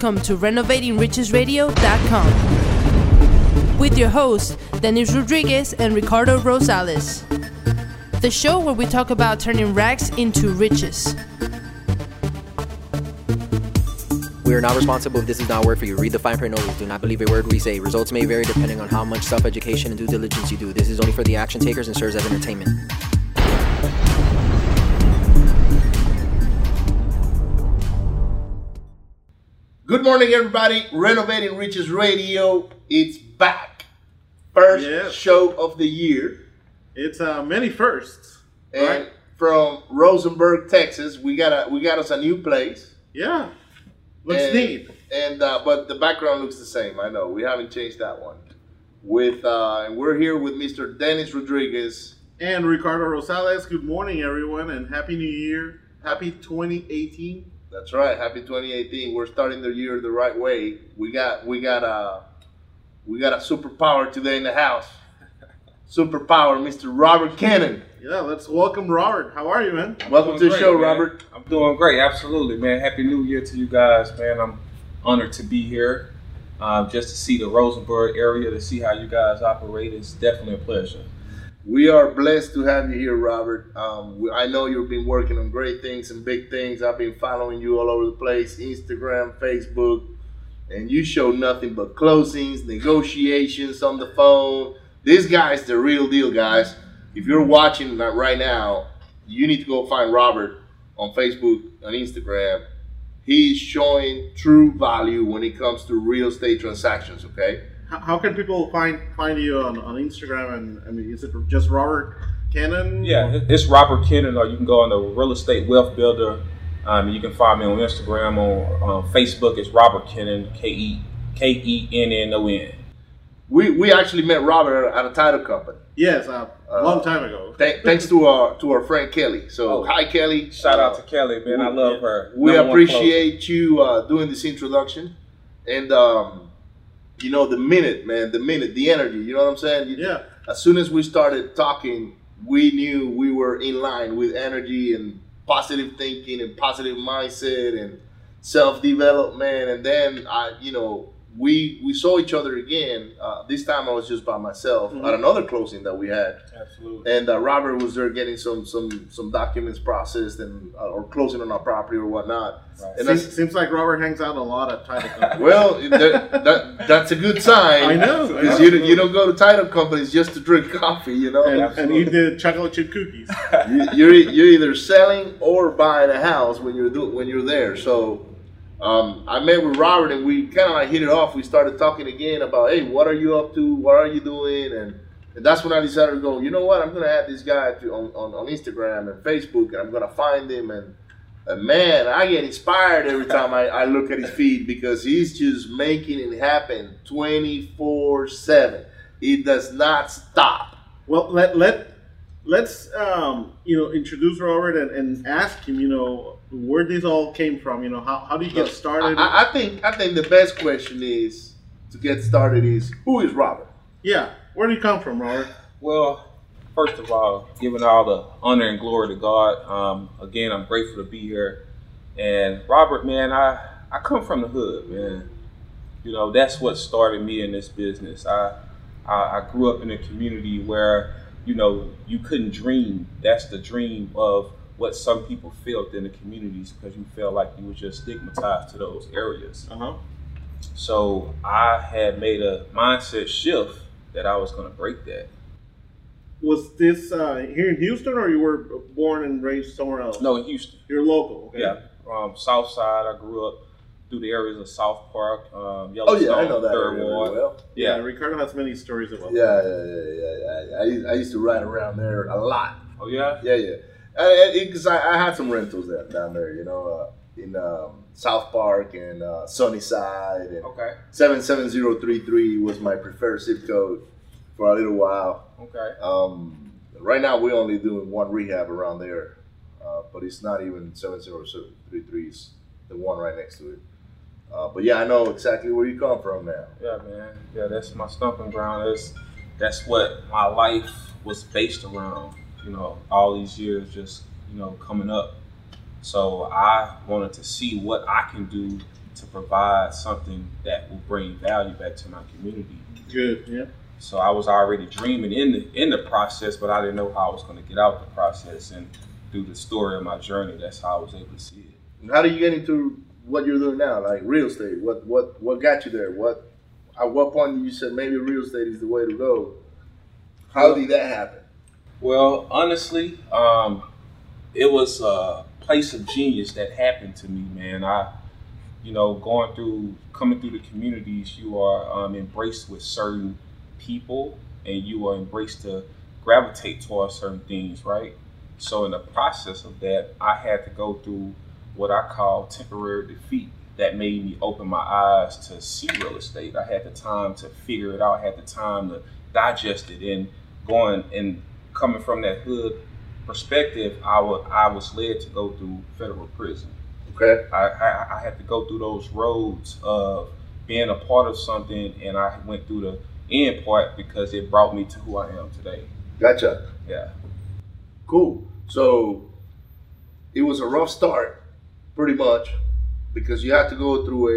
Welcome to RenovatingRichesRadio.com with your hosts, Dennis Rodriguez and Ricardo Rosales. The show where we talk about turning rags into riches. We are not responsible if this is not work for you. Read the fine print only. Do not believe a word we say. Results may vary depending on how much self education and due diligence you do. This is only for the action takers and serves as entertainment. Good morning, everybody. Renovating Riches Radio. It's back. First Yes. show of the year. It's uh, many firsts, And right? from Rosenberg, Texas, we got a we got us a new place. Yeah, looks and, neat. And uh, but the background looks the same. I know we haven't changed that one. With uh, and we're here with Mr. Dennis Rodriguez. And Ricardo Rosales. Good morning, everyone, and happy New Year. Happy 2018. That's right. Happy 2018. We're starting the year the right way. We got we got a we got a superpower today in the house. Superpower, Mr. Robert Cannon. Yeah, let's welcome Robert. How are you, man? Welcome to the great, show, man. Robert. I'm doing great, absolutely, man. Happy New Year to you guys, man. I'm honored to be here. Um, just to see the Rosenberg area, to see how you guys operate, is definitely a pleasure. We are blessed to have you here, Robert. Um, we- I know you've been working on great things and big things. I've been following you all over the place Instagram, Facebook, and you show nothing but closings, negotiations on the phone. This guy's the real deal, guys. If you're watching right now, you need to go find Robert on Facebook on Instagram. He's showing true value when it comes to real estate transactions, okay? How, how can people find find you on, on Instagram? And I mean, is it just Robert Cannon? Yeah, it's Robert Kennon, or you can go on the Real Estate Wealth Builder. Um, you can find me on Instagram, on, on Facebook. It's Robert Kennon, K E K E N N O N. We, we actually met Robert at a title company. Yes, uh, a Uh, long time ago. Th- thanks to our to our friend Kelly. So Oh. hi Kelly. Shout out Uh, to Kelly, man. I love her. We Number one appreciate you uh, doing this introduction, and um, you know the minute, man, the minute, the energy. You know what I'm saying? You- Yeah, As soon as we started talking, we knew we were in line with energy and positive thinking and positive mindset and self development. And then I, you know, we we saw each other again. Uh, this time I was just by myself Mhm. at another closing that we had. Absolutely. and uh, Robert was there getting some some some documents processed and uh, or closing on our property or whatnot. Right. And seems, seems like Robert hangs out a lot at title companies. well, that, that that's a good sign. I know, because you, you don't go to title companies just to drink coffee. You know, and, and eat the chocolate chip cookies. you, you're you're either selling or buying a house when you're do, when you're there. So. Um, I met with Robert and we kind of like hit it off. We started talking again about, hey, what are you up to? What are you doing? And, and that's when I decided to go. You know what? I'm gonna add this guy to, on, on on Instagram and Facebook, and I'm gonna find him. And, and man, I get inspired every time I, I look at his feed because he's just making it happen 24 seven. It does not stop. Well, let let let's um, you know introduce Robert and, and ask him you know where this all came from. You know how, how did you get started? I, I- I think I think the best question is to get started is who is Robert? yeah, where did you come from, Robert? Well, first of all, giving all the honor and glory to God. Um, again, I'm grateful to be here. And Robert, man, I I come from the hood, man. You know, that's what started me in this business. I I, I grew up in a community where you know you couldn't dream. That's the dream of what some people felt in the communities because you felt like you were just stigmatized to those areas. Uh huh. So I had made a mindset shift that I was going to break that. Was this uh, here in Houston, or you were born and raised somewhere else? No, in Houston. you're local. Okay? Yeah, um, South Side. I grew up through the areas of South Park, um, Oh Yellowstone, yeah, I know that Third area very Ward. well. yeah. Yeah. Ricardo has many stories about. Yeah, that. yeah, yeah, yeah. yeah. I, I used to ride around there a lot. Oh yeah. Yeah, yeah. Because I, I had some rentals there, down there, you know, uh, in um, South Park and uh, Sunnyside. And Okay. 77033 was my preferred zip code for a little while. Okay. Um, right now, we're only doing one rehab around there, uh, but it's not even 70033. It's the one right next to it. Uh, but yeah, I know exactly where you come from now. Yeah, man. Yeah, that's my stomping ground. That's that's what my life was based around. You know, all these years just you know coming up. So I wanted to see what I can do to provide something that will bring value back to my community. Good. Yeah. So I was already dreaming in the in the process, but I didn't know how I was going to get out the process. And through the story of my journey, that's how I was able to see it. And How do you get into what you're doing now, like real estate? What what what got you there? What at what point you say maybe real estate is the way to go? How did that happen? Well, honestly, um, it was a place of genius that happened to me, man. I, you know, going through, coming through the communities, you are um, embraced with certain people, and you are embraced to gravitate towards certain things, right? So, in the process of that, I had to go through what I call temporary defeat. That made me open my eyes to see real estate. I had the time to figure it out. I had the time to digest it, and going and coming from that hood perspective, I wa- I was led to go through federal prison. Okay. I, I, I had to go through those roads of being a part of something, and I went through the end part because it brought me to who I am today. Gotcha. Yeah. Cool. So it was a rough start, pretty much, because you had to go through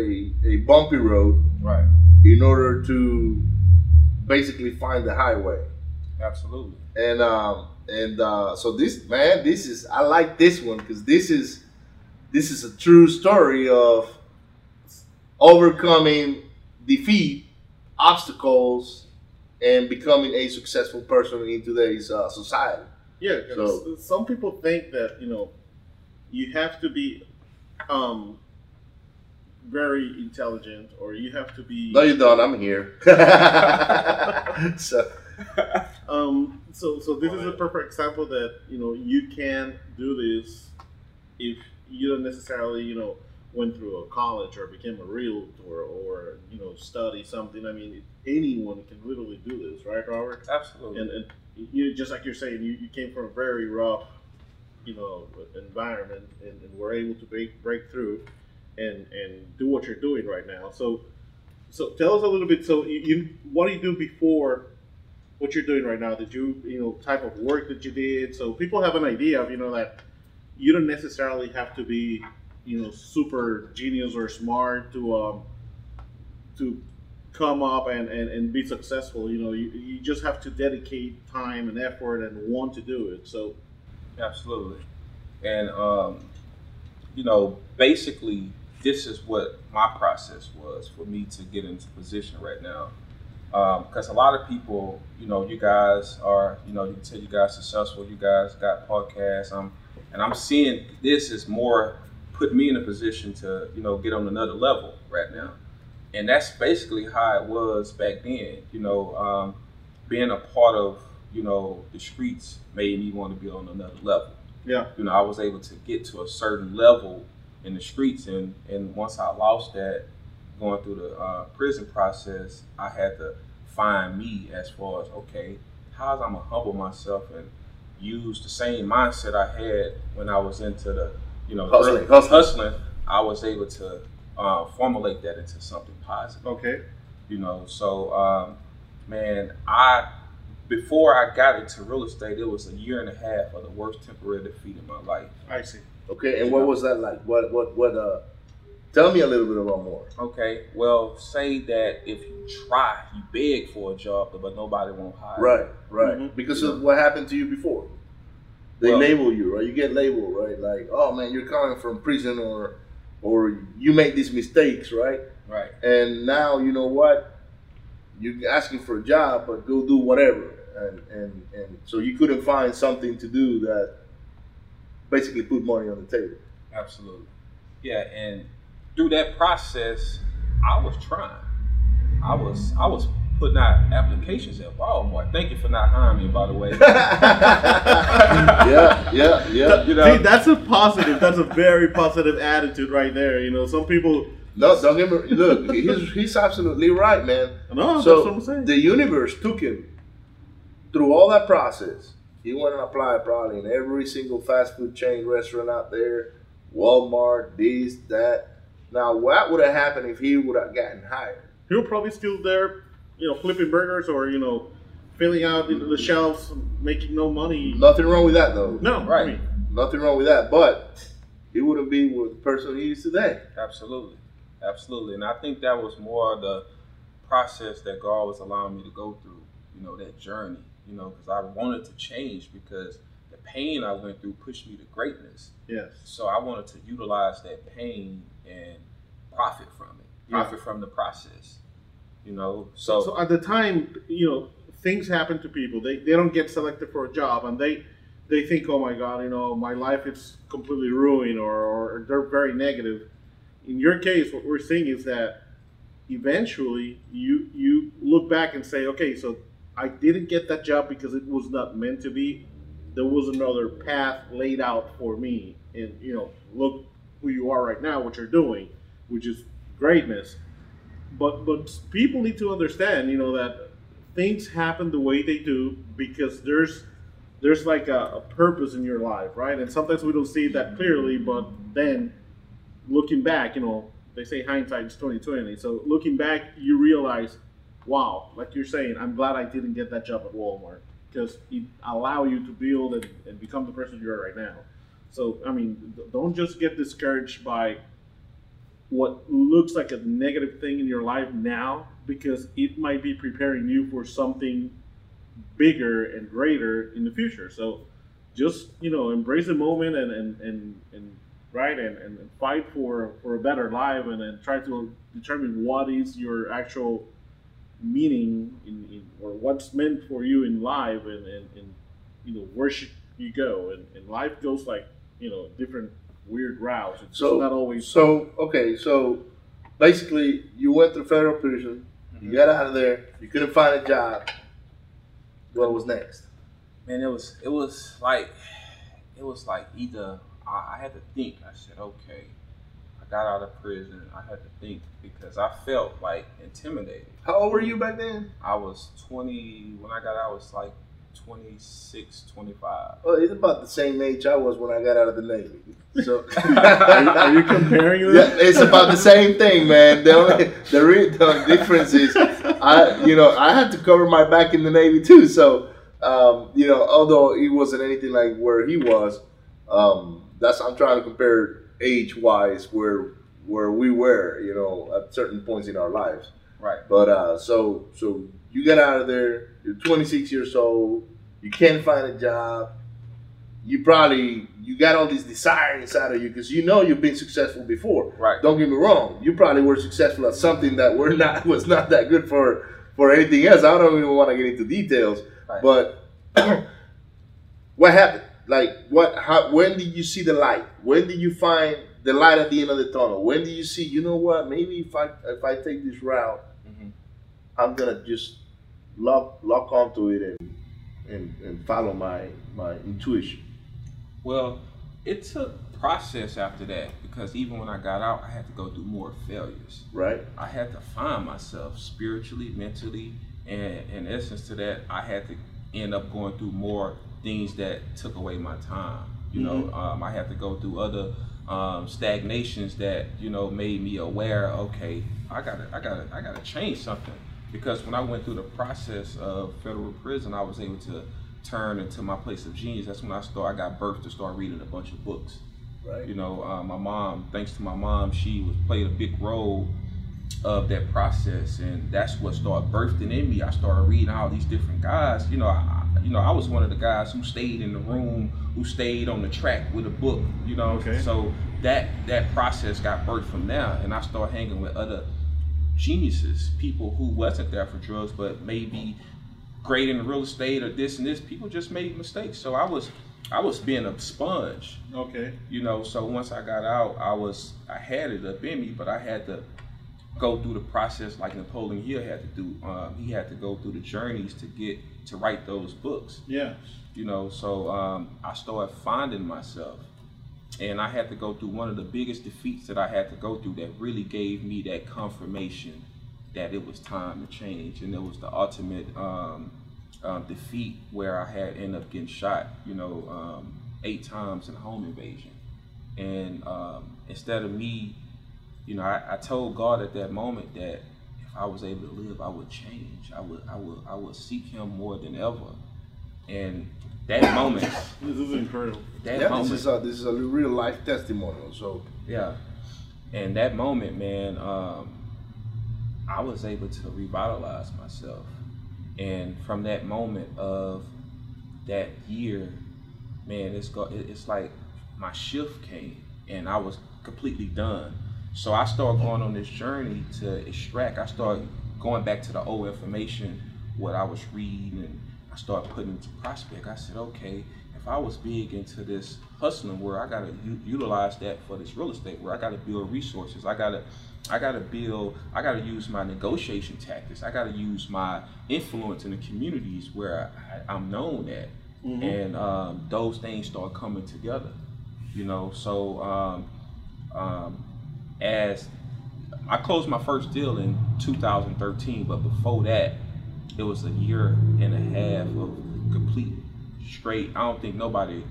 a, a bumpy road Right. in order to basically find the highway. Absolutely. And um and uh, so this man, this is I like this one because this is this is a true story of overcoming defeat, obstacles, and becoming a successful person in today's uh, society. Yeah, So- some people think that you know you have to be um, very intelligent or you have to be. No, you don't. I'm here. so Um, so, so this is a perfect example that you know you can do this if you don't necessarily you know went through a college or became a realtor or you know study something. I mean, anyone can literally do this, right, Robert? Absolutely. and, and you just like you're saying, you, you came from a very rough, you know, environment, and, and were able to break break through, and and do what you're doing right now. So, so tell us a little bit. So you, you what do you do before? What you're doing right now? Did you you know type of work that you did? So people have an idea of you know that you don't necessarily have to be you know super genius or smart to um to come up and, and, and be successful. You know, you, you just have to dedicate time and effort and want to do it. So, Absolutely. And, um, you know, basically, this is what my process was for me to get into position right now. Because a lot of people, you know, you guys are, you know, you can tell you guys successful, you guys got podcasts, um, and I'm seeing this is more put me in a position to, you know, get on another level right now. And that's basically how it was back then. You know, um, being a part of, you know, the streets made me want to be on another level. yeah. You know, I was able to get to a certain level in the streets, and and once I lost that, going through the uh, prison process, I had to find me as far as okay, how's I'm gonna humble myself and use the same mindset I had when I was into the, you know, Hustling, hustling. hustling. I was able to uh, formulate that into something positive Okay. you know so um, man i before i got into real estate it was a year and a half of the worst temporary defeat in my life I see. okay, and what was that like? What what what? Uh, tell me a little bit about more. okay well say that if you try you beg for a job but nobody won't hire you. Right, right. Mhm. Because of what happened to you before. They Well- label you, right? You get labeled, right? Like, oh man, you're coming from prison, or or you make these mistakes, right? right And now you know what? You're asking for a job, but go do whatever, and and and so you couldn't find something to do that basically put money on the table. absolutely yeah and through that process i was trying i was i was putting out applications at walmart thank you for not hiring me by the way yeah, yeah, yeah. You know- See, that's a positive. That's a very positive attitude right there. You know, some people. No, don't get me. Look, he's he's absolutely right, man. No, so that's what I'm saying. the universe took him through all that process. He went and applied probably in every single fast food chain restaurant out there, Walmart, these, that. Now, what would have happened if he would have gotten hired? He'll probably still there, you know, flipping burgers or you know, filling out the, the shelves, making no money. Nothing wrong with that, though. No, Right. I mean, Nothing wrong with that. But he wouldn't be with the person he is today. absolutely absolutely. And I think that was more the process that God was allowing me to go through. You know, that journey. You know, because I wanted to change because the pain I went through pushed me to greatness. Yes. So I wanted to utilize that pain and profit from it, Yeah. profit from the process. You know, So, so, so at the time, you know, things happen to people. They, they don't get selected for a job, and they they think, oh my God, you know, my life is completely ruined, or, or they're very negative. In your case, what we're seeing is that eventually you you look back and say, okay, so I didn't get that job because it was not meant to be. There was another path laid out for me, and you know, look who you are right now, what you're doing, which is greatness. But but people need to understand you know that things happen the way they do because there's there's like a, a purpose in your life right? And sometimes we don't see that clearly but then looking back you know they say hindsight is 2020 so looking back you realize wow like you're saying i'm glad i didn't get that job at walmart because it allow you to build and, and become the person you are right now so i mean don't just get discouraged by what looks like a negative thing in your life now because it might be preparing you for something bigger and greater in the future. So just, you know, embrace the moment and, and, and, and right and, and fight for, for a better life and then try to determine what is your actual meaning in, in or what's meant for you in life and, and, and you know where should you go and, and life goes like you know different weird routes it's So not always So okay, so basically, you went through federal prison. You mm-hmm. got out of there. You couldn't find a job. What was next? man, it was it was like it was like either I, I had to think. I said, okay, I got out of prison. I had to think because I felt like intimidated. How old were you back then? I was 20 when I got out. I was like 26, 25. Well, it's about the same age I was when I got out of the Navy. So are, you, are you comparing them? Yeah, it's about the same thing, man. The only the real the difference is, I you know I had to cover my back in the Navy too. So um, you know, although it wasn't anything like where he was, um, that's I'm trying to compare age wise where where we were, you know, at certain points in our lives. Right. But uh, so so you get out of there. You're 26 years old. You can't find a job. You probably you got all this desire inside of you because you know you've been successful before. Right. Don't get me wrong. You probably were successful at something that were not was not that good for for anything else. I don't even want to get into details. Right. But what happened? Like what? How? When did you see the light? When did you find the light at the end of the tunnel? When did you see? You know what? Maybe if I if I take this route, Mhm. I'm gonna just lock lock onto it and and, and follow my my intuition. Well, it took process after that because even when I got out, I had to go through more failures. Right. I had to find myself spiritually, mentally, and in essence to that, I had to end up going through more things that took away my time. You know, um, I had to go through other um, stagnations that you know made me aware. Okay, I gotta, I gotta, I gotta change something because when I went through the process of federal prison, I was able to turn into my place of genius. That's when I started. I got birthed to start reading a bunch of books. Right. You know, uh, my mom, thanks to my mom, she was played a big role of that process, and that's what started birthing in me. I started reading all these different guys. You know, I, you know, I was one of the guys who stayed in the room, who stayed on the track with a book. You know, Okay. so that that process got birthed from there, and I started hanging with other geniuses, people who wasn't there for drugs, but maybe great in real estate or this and this. People just made mistakes, so I was I was being a sponge Okay. you know so once i got out i was i had it up in me but i had to go through the process like napoleon hill had to do um, he had to go through the journeys to get to write those books Yeah. you know so um, i started finding myself and i had to go through one of the biggest defeats that i had to go through that really gave me that confirmation that it was time to change. And it was the ultimate um, um, defeat where i had ended up getting shot you know um, eight times in a home invasion. And um, instead of me you know I, I told god at that moment that if i was able to live i would change. I would i would i would seek him more than ever and that moment This is incredible. that yeah, moment this is a this is a real life testimonial. So yeah And that moment, man, um, I was able to revitalize myself. And from that moment of that year, man, it's go, it's like my shift came and I was completely done. So I started going on this journey to extract. I started going back to the old information, what I was reading, and I started putting into prospect. I said, okay, if I was big into this hustling where I gotta u- utilize that for this real estate, where I gotta build resources, I gotta, I gotta build, I gotta use my negotiation tactics, I gotta use my influence in the communities where I, I'm known at, and um, those things start coming together, you know. So um, um, as I closed my first deal in 2013, but before that, it was a year and a half of complete straight. I don't think nobody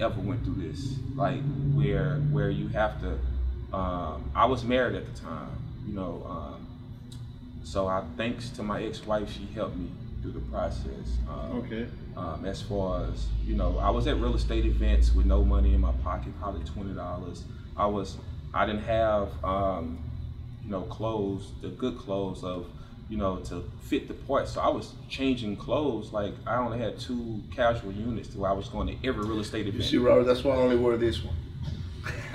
ever went through this, like where where you have to. Um, I was married at the time, you know, um, so I thanks to my ex-wife, she helped me through the process. Um, Okay. um, as far as you know, I was at real estate events with no money in my pocket, probably twenty dollars. I was, I didn't have, um, you know, clothes, the good clothes of, you know, to fit the part. So I was changing clothes. Like I only had two casual units, to where I was going to every real estate You event. see, Robert, that's why I only wore this one.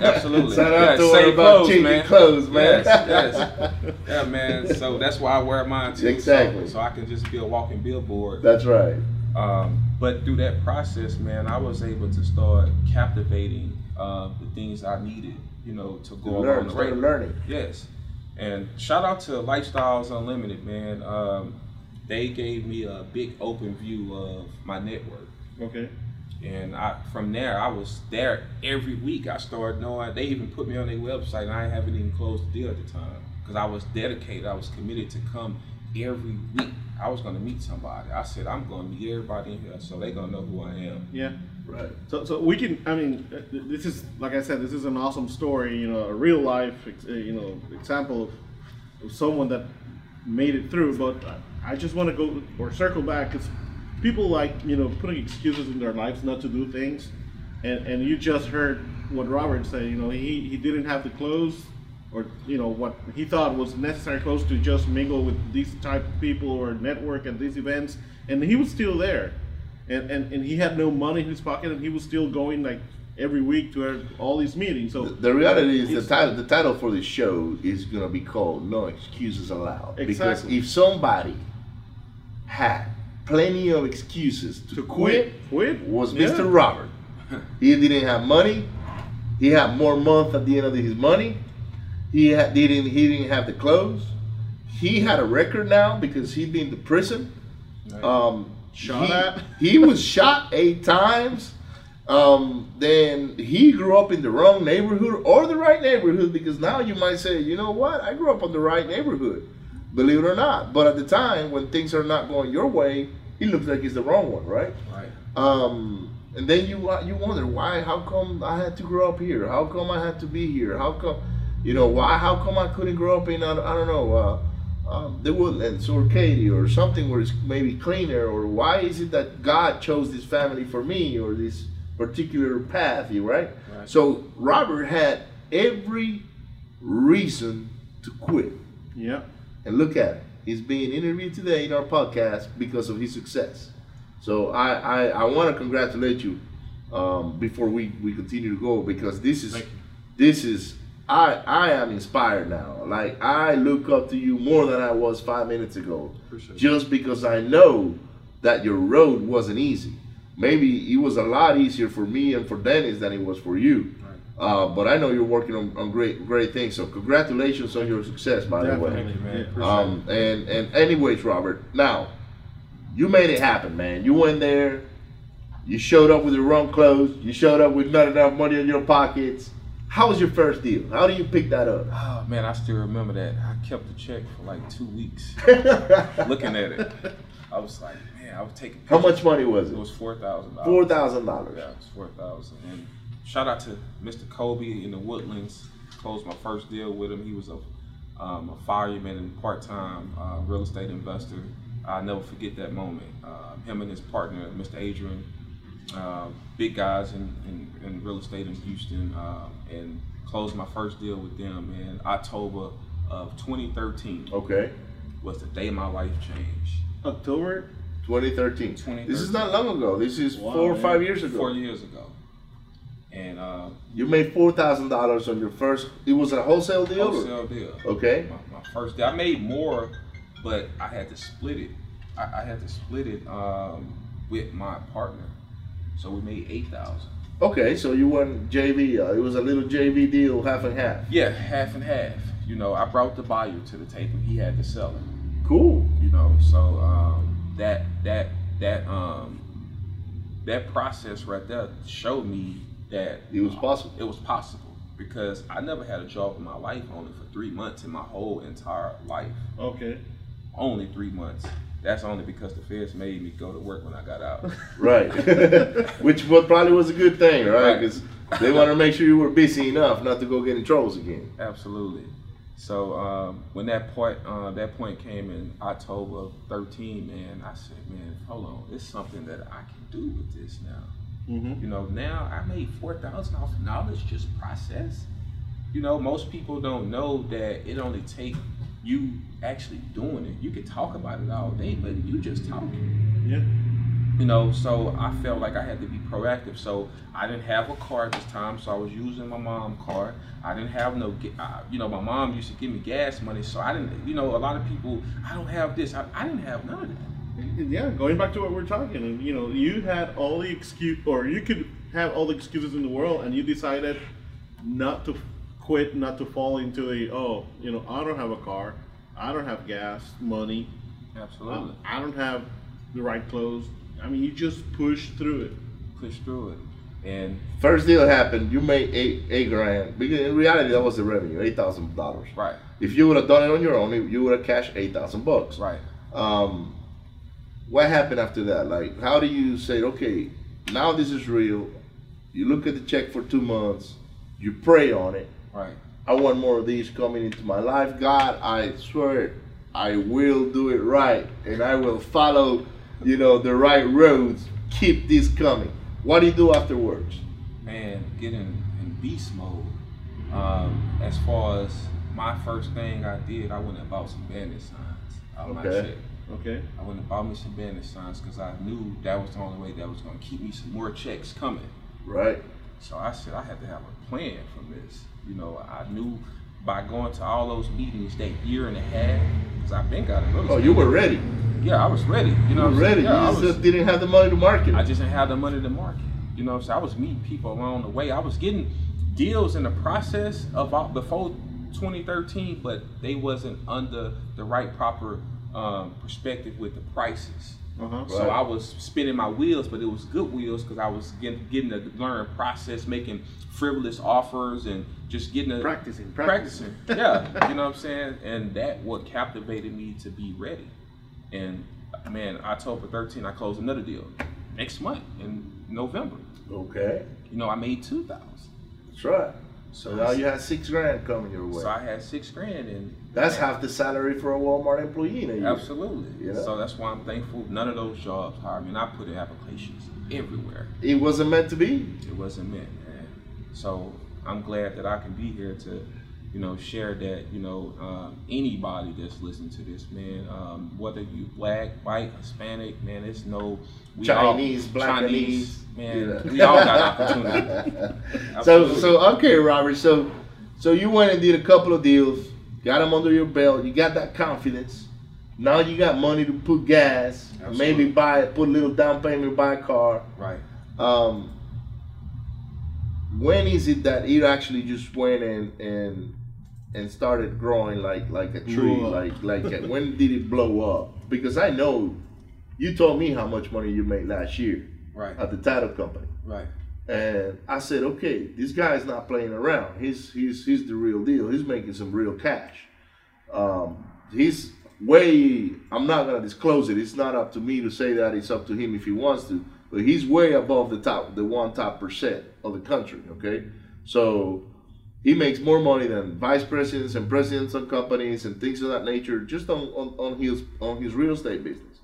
Absolutely. So I don't have Yeah, to worry about clothes, changing man. clothes, man. Yes, yes. Yeah, man. So that's why I wear mine too. Exactly. So, I can just be a walking billboard. That's right. Um, but through that process, man, I was able to start captivating uh, the things I needed, you know, to go Learn, along the started way. learning. Yes. And shout out to Lifestyles Unlimited, man. Um, they gave me a big open view of my network. Okay. And I, from there, I was there every week. I started knowing, they even put me on their website, and I haven't even closed the deal at the time because I was dedicated. I was committed to come every week. I was going to meet somebody. I said, I'm going to meet everybody in here so they're going to know who I am. Yeah. Right. So, so we can. I mean, uh, this is like I said. This is an awesome story. You know, a real life. uh, You know, example of, of someone that made it through. But I just want to go or circle back because people like you know putting excuses in their lives not to do things, and and you just heard what Robert said. You know, he he didn't have the clothes. Or you know what he thought was necessary clothes to just mingle with these type of people or network at these events, and he was still there and, and, and he had no money in his pocket and he was still going like every week to all these meetings so The reality is the title. The title for the show is gonna be called "No Excuses Allowed." Exactly. Because if somebody had plenty of excuses to, to quit, quit was Yeah. Mr. Robert. He didn't have money. He had more month at the end of his money. He had didn't he didn't have the clothes. He had a record now because he'd been to prison. Um, Shot he, at? he was shot eight times. Um, then he grew up in the wrong neighborhood or the right neighborhood because now you might say, you know what, I grew up in the right neighborhood, believe it or not. But at the time when things are not going your way, it looks like it's the wrong one, right? Right. Um, and then you you wonder why? How come I had to grow up here? How come I had to be here? How come, you know, why? How come I couldn't grow up in I, don't- I don't know uh, um, the woodlands or Katy or something where it's maybe cleaner? Or why is it that God chose this family for me or this particular path? You right? Right. So Robert had every reason to quit. yeah And look at it. He's being interviewed today in our podcast because of his success. So I, I, I want to congratulate you um, before we, we continue to go because this is this is I I am inspired now. Like I look up to you more than I was five minutes ago. Appreciate it. Just because I know that your road wasn't easy. Maybe it was a lot easier for me and for Dennis than it was for you. Uh, but I know you're working on, on great great things. So congratulations on your success, by the way. Man. Um, and and anyways, Robert, now you made it happen, man. You went there, you showed up with the wrong clothes, you showed up with not enough money in your pockets. How was your first deal? How do you pick that up? Oh man, I still remember that. I kept the check for like two weeks, looking at it. I was like, man, I was taking. How much money was It it? was four thousand dollars. Four thousand dollars. Yeah, it was four thousand. And shout out to Mr. Kobe in the Woodlands. Closed my first deal with him. He was a um, a fireman and part-time uh, real estate investor. I'll never forget that moment. Uh, him and his partner, Mr. Adrian, uh, big guys in, in, in real estate in Houston, uh, and closed my first deal with them in October of 2013. Okay. Was the day my life changed. October 2013. 2013. This is not long ago. This is Wow, four or man. five years ago. Four years ago. And uh, You made four thousand dollars on your first. It was a wholesale deal. or- wholesale deal. Okay. My, my first day, I made more, but I had to split it. I, I had to split it um, with my partner, so we made eight thousand. Okay, so you went JV. Uh, it was a little JV deal, half and half. Yeah, half and half. You know, I brought the buyer to the table. He had to sell it. Cool. You know, so um, that that that um, that process right there showed me that It was possible. it was possible because I never had a job in my life only for three months in my whole entire life. Okay. Only three months. That's only because the feds made me go to work when I got out. Right. Which was probably was a good thing, right? Right. Because they wanted to make sure you were busy enough not to go get in troubles again. Absolutely. So um, when that point uh, that point came in October of 13, man, I said, man, hold on, it's something that I can do with this now. Mm-hmm. You know, now I made four thousand off knowledge just process. You know, most people don't know that it only take you actually doing it. You can talk about it all day, but you just talking. Yeah. You know, so I felt like I had to be proactive. So I didn't have a car at this time, so I was using my mom's car. I didn't have no, uh, you know, my mom used to give me gas money, so I didn't, you know, a lot of people, I don't have this. I, I didn't have none of that. Yeah, going back to what we're talking, and you know, you had all the excuse, or you could have all the excuses in the world, and you decided not to quit, not to fall into a, oh, you know, I don't have a car, I don't have gas money, Absolutely. I, I don't have the right clothes. I mean, you just push through it. Push through it. And First deal happened, you made eight eight grand. Because in reality, that was the revenue, eight thousand dollars. right, If you would have done it on your own, you would have cashed eight thousand bucks. right. Um, what happened after that? Like, how do you say, okay, now this is real? You look at the check for two months, you pray on it. Right. I want more of these coming into my life. God, I swear, it, I will do it right, and I will follow, you know, the right roads. Keep this coming. What do you do afterwards? Man, get in, in beast mode. Um, as far as my first thing I did, I went and bought some bandit signs out of my Okay. check. Okay. I went and bought me some bandit signs because I knew that was the only way that was going to keep me some more checks coming. Right. So I said I had to have a plan from this. You know, I knew by going to all those meetings that year and a half, because I've been got. Oh, you were ready. Yeah, I was ready. You You know, were I'm ready. Yeah, I you was, just didn't have the money to market. I just didn't have the money to market. You know so? I was meeting people along the way. I was getting deals in the process of out- before 2013, but they wasn't under the right proper um, perspective with the prices. Uh huh. So Right. I was spinning my wheels, but it was good wheels because I was getting getting to learn process, making frivolous offers, and just getting to Practicing, practicing. practicing. yeah, you know what I'm saying. And that what captivated me to be ready. And man, October 13, I closed another deal. Next month in November, Okay. you know, I made two thousand. That's right. So now you had six grand coming your way. So I had six grand, and That's half the salary for a Walmart employee in a year. absolutely. Yeah. So that's why I'm thankful. None of those jobs hired me. And I put in applications everywhere. It wasn't meant to be. it wasn't meant, man. So I'm glad that I can be here to, you know, share that, you know, um, anybody that's listening to this, man, um, whether you black, white, Hispanic, man, it's no we Chinese, all, black, Chinese, man, Yeah. we all got opportunity. so so okay, Robert. So so you went and did a couple of deals, got them under your belt. You got that confidence. Now you got money to put gas, Absolutely. maybe buy put a little down payment, buy a car. right. Um, when is it that it actually just went and and and started growing like like a tree? Like like when did it blow up? Because I know you told me how much money you made last year Right. at the title company. Right. And I said, okay, this guy's not playing around. He's he's he's the real deal. He's making some real cash. Um, he's way. I'm not gonna disclose it. It's not up to me to say that. It's up to him if he wants to. But he's way above the top, the one top percent of the country. Okay, so he makes more money than vice presidents and presidents of companies and things of that nature just on on, on his on his real estate business.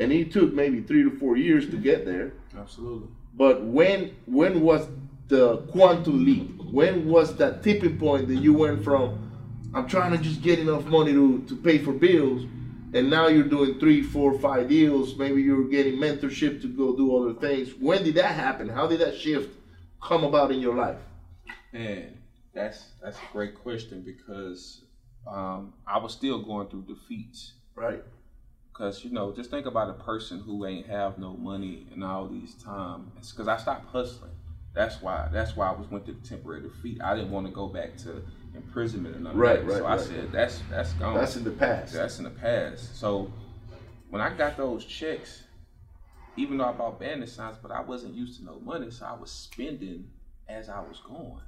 And he took maybe three to four years to get there. Absolutely. But when when was the quantum leap? When was that tipping point that you went from I'm trying to just get enough money to, to pay for bills and now you're doing three, four, five deals. Maybe you're getting mentorship to go do other things. When did that happen? How did that shift come about in your life? Man, that's that's a great question because um, I was still going through defeats. Right. Cause you know, just think about a person who ain't have no money and all these time. It's because I stopped hustling. That's why. That's why I was went to the temporary defeat. I didn't want to go back to imprisonment and nothing. Right, right, So I right. said, that's that's gone. That's in the past. That's in the past. So when I got those checks, even though I bought bandit signs, but I wasn't used to no money, so I was spending as I was going.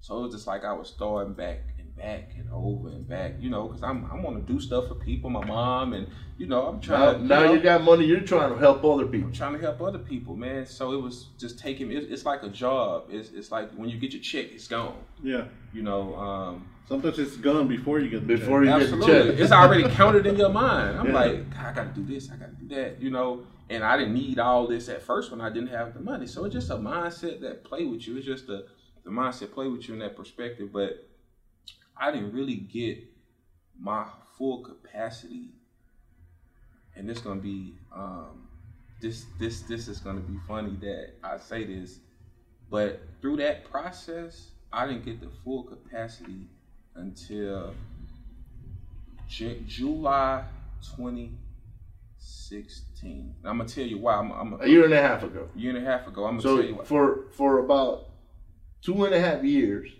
So it was just like I was throwing back back and over and back, you know, because I'm I want to do stuff for people, my mom, and you know I'm Now, trying. to, now know, you got money. You're trying to help other people. I'm trying to help other people, man. So it was just taking. It, it's like a job. It's it's like when you get your check, it's gone. Yeah. You know. Um, Sometimes it's gone before you get the Before check. you get the Absolutely. check. It's already counted in your mind. I'm Yeah. like, "God, I gotta do this, I gotta do that, you know. And I didn't need all this at first when I didn't have the money. So it's just a mindset that play with you. It's just the the mindset play with you in that perspective. But I didn't really get my full capacity. And this gonna be um this this this is gonna be funny that I say this, but through that process, I didn't get the full capacity until J- July 2016. And I'm gonna tell you why. I'm, I'm A year and a half ago. A year and a half ago. I'm gonna tell you So why. for for about two and a half years.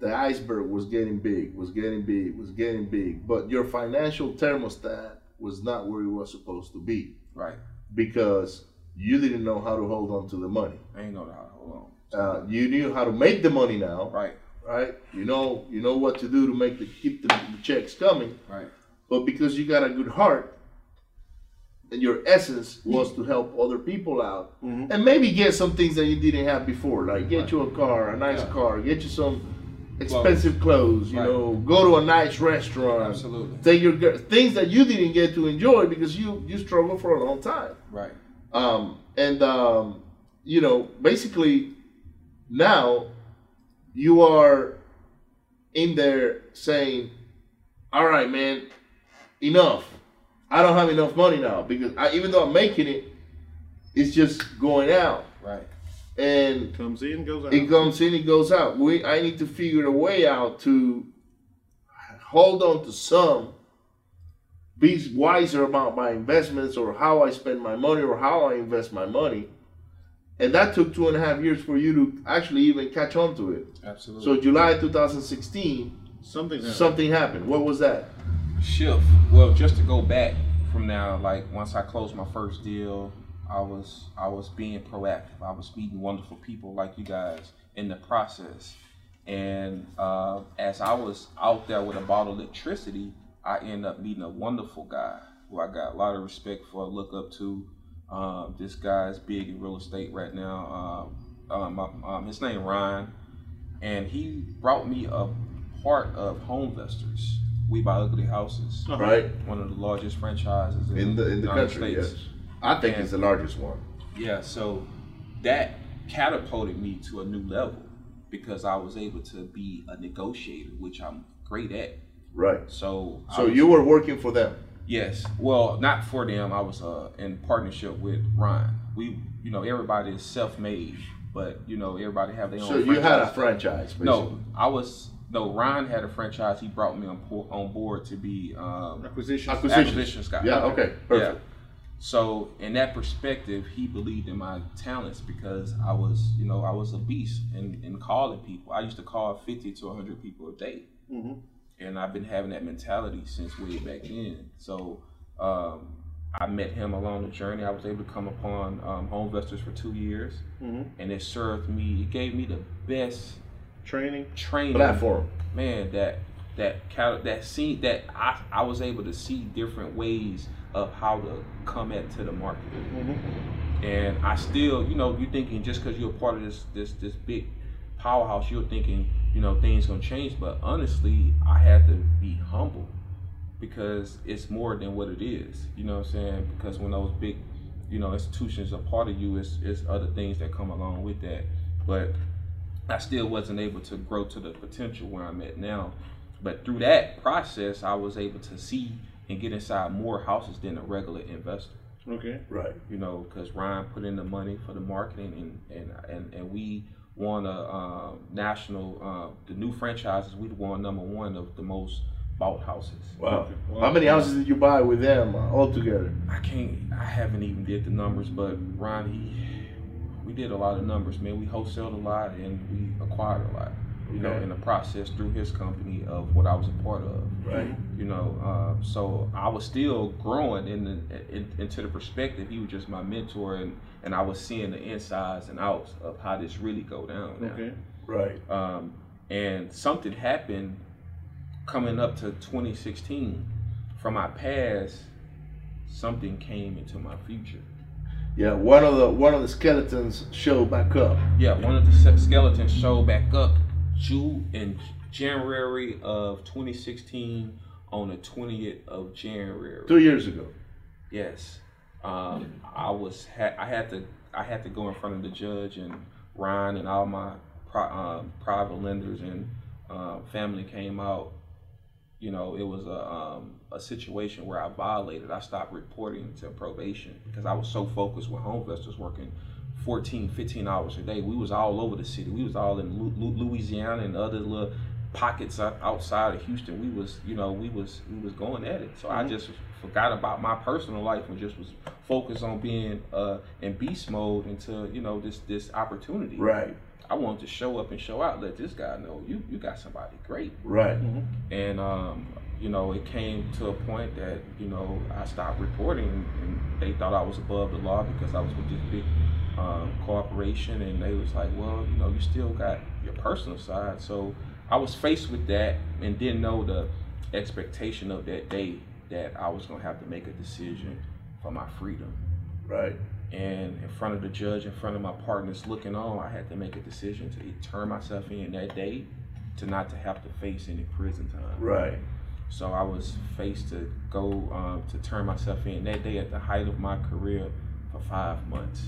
The iceberg was getting big, was getting big, was getting big. But your financial thermostat was not where it was supposed to be Right. because you didn't know how to hold on to the money. I ain't know how to Hold on. Uh, you knew how to make the money now, Right. right? You know you know what to do to make the keep the, the checks coming. Right. But because you got a good heart and your essence was to help other people out and maybe get some things that you didn't have before, like get you a car, a nice Yeah. car, get you some expensive clothes, you Right. know, go to a nice restaurant. Absolutely. Take your things that you didn't get to enjoy because you you struggled for a long time. Right. Um, and um, you know, basically, now you are in there saying, "All right, man, enough. I don't have enough money now because I, even though I'm making it, it's just going out, Right. And Comes in, goes out. it comes in, it goes out. We I need to figure a way out to hold on to some, be wiser about my investments or how I spend my money or how I invest my money. And that took two and a half years for you to actually even catch on to it. Absolutely. So July 2016, Something happened. something happened. What was that? shift. Well, just to go back from now, like once I closed my first deal, I was I was being proactive. I was meeting wonderful people like you guys in the process. And uh, as I was out there with a bottle of electricity, I ended up meeting a wonderful guy who I got a lot of respect for, look up to. Um, this guy's big in real estate right now. Um, um, um, his name Ryan, and he brought me a part of HomeVestors. We buy ugly houses. Uh-huh. Right One of the largest franchises in, in the in the United country. States. Yes, I think And- it's the largest one. Yeah, so that catapulted me to a new level because I was able to be a negotiator, which I'm great at. Right. So, So was- you were working for them. yes, well, not for them. I was uh, in partnership with Ryan. We, you know, everybody is self-made, but you know, everybody have their own. So you had a franchise. franchise. Basically. No, I was no. Ryan had a franchise. He brought me on on board to be um, Acquisition. Acquisitions. acquisitions guy. Yeah. Okay. Perfect. So in that perspective, he believed in my talents because I was, you know, I was a beast in, in calling people. I used to call 50 to 100 people a day. Mhm. And I've been having that mentality since way back then. So um, I met him along the journey. I was able to come upon um, HomeVestors for two years. Mhm. And it served me, it gave me the best Training. training Platform. man that that that see that I, I was able to see different ways of how to come at to the market Mm-hmm. and I still you know you're thinking just because you're a part of this this this big powerhouse you're thinking you know things gonna change but honestly I had to be humble because it's more than what it is you know what I'm saying because when those big you know, institutions are part of you. It's, it's other things that come along with that. But I still wasn't able to grow to the potential where I'm at now. But through that process, I was able to see and get inside more houses than a regular investor. Okay. Right. You know, because Ryan put in the money for the marketing, and and and, and we won a um, national uh, the new franchises. We won number one of the most bought houses. Wow. Wow. How many houses did you buy with them uh, altogether? I can't. I haven't even did the numbers, but Ron, he, we did a lot of numbers, man. We wholesaled a lot and we acquired a lot. You know, in the process through his company of what I was a part of. Right. You know, uh, so I was still growing in, the, in into the perspective. He was just my mentor, and and I was seeing the insides and outs of how this really go down. now. Okay. Right. Um, and something happened coming up to 2016 from my past. Something came into my future. Yeah. One of the one of the skeletons showed back up. Yeah, one of the skeletons showed back up June in January of 2016 on the 20th of January. Two years ago. Yes, um, I was ha- I had to I had to go in front of the judge and Ryan and all my pri- um, private lenders and uh, family came out. You know, it was a um, a situation where I violated. I stopped reporting to probation because I was so focused with HomeVestors working 14, 15 hours a day. We was all over the city. We was all in Lu- Lu- Louisiana and other little pockets outside of Houston. We was, you know, we was we was going at it. So I just forgot about my personal life and just was focused on being uh, in beast mode until you know this this opportunity. Right. I wanted to show up and show out, let this guy know you you got somebody great. Right. And um, you know, it came to a point that you know I stopped reporting, and they thought I was above the law because I was with this big um, corporation, and they was like, well, you know, you still got your personal side. So I was faced with that, and didn't know the expectation of that day that I was gonna have to make a decision for my freedom. Right. And in front of the judge, in front of my partners looking on, I had to make a decision to turn myself in that day to not to have to face any prison time. Right. So I was faced to go um, to turn myself in that day at the height of my career for five months.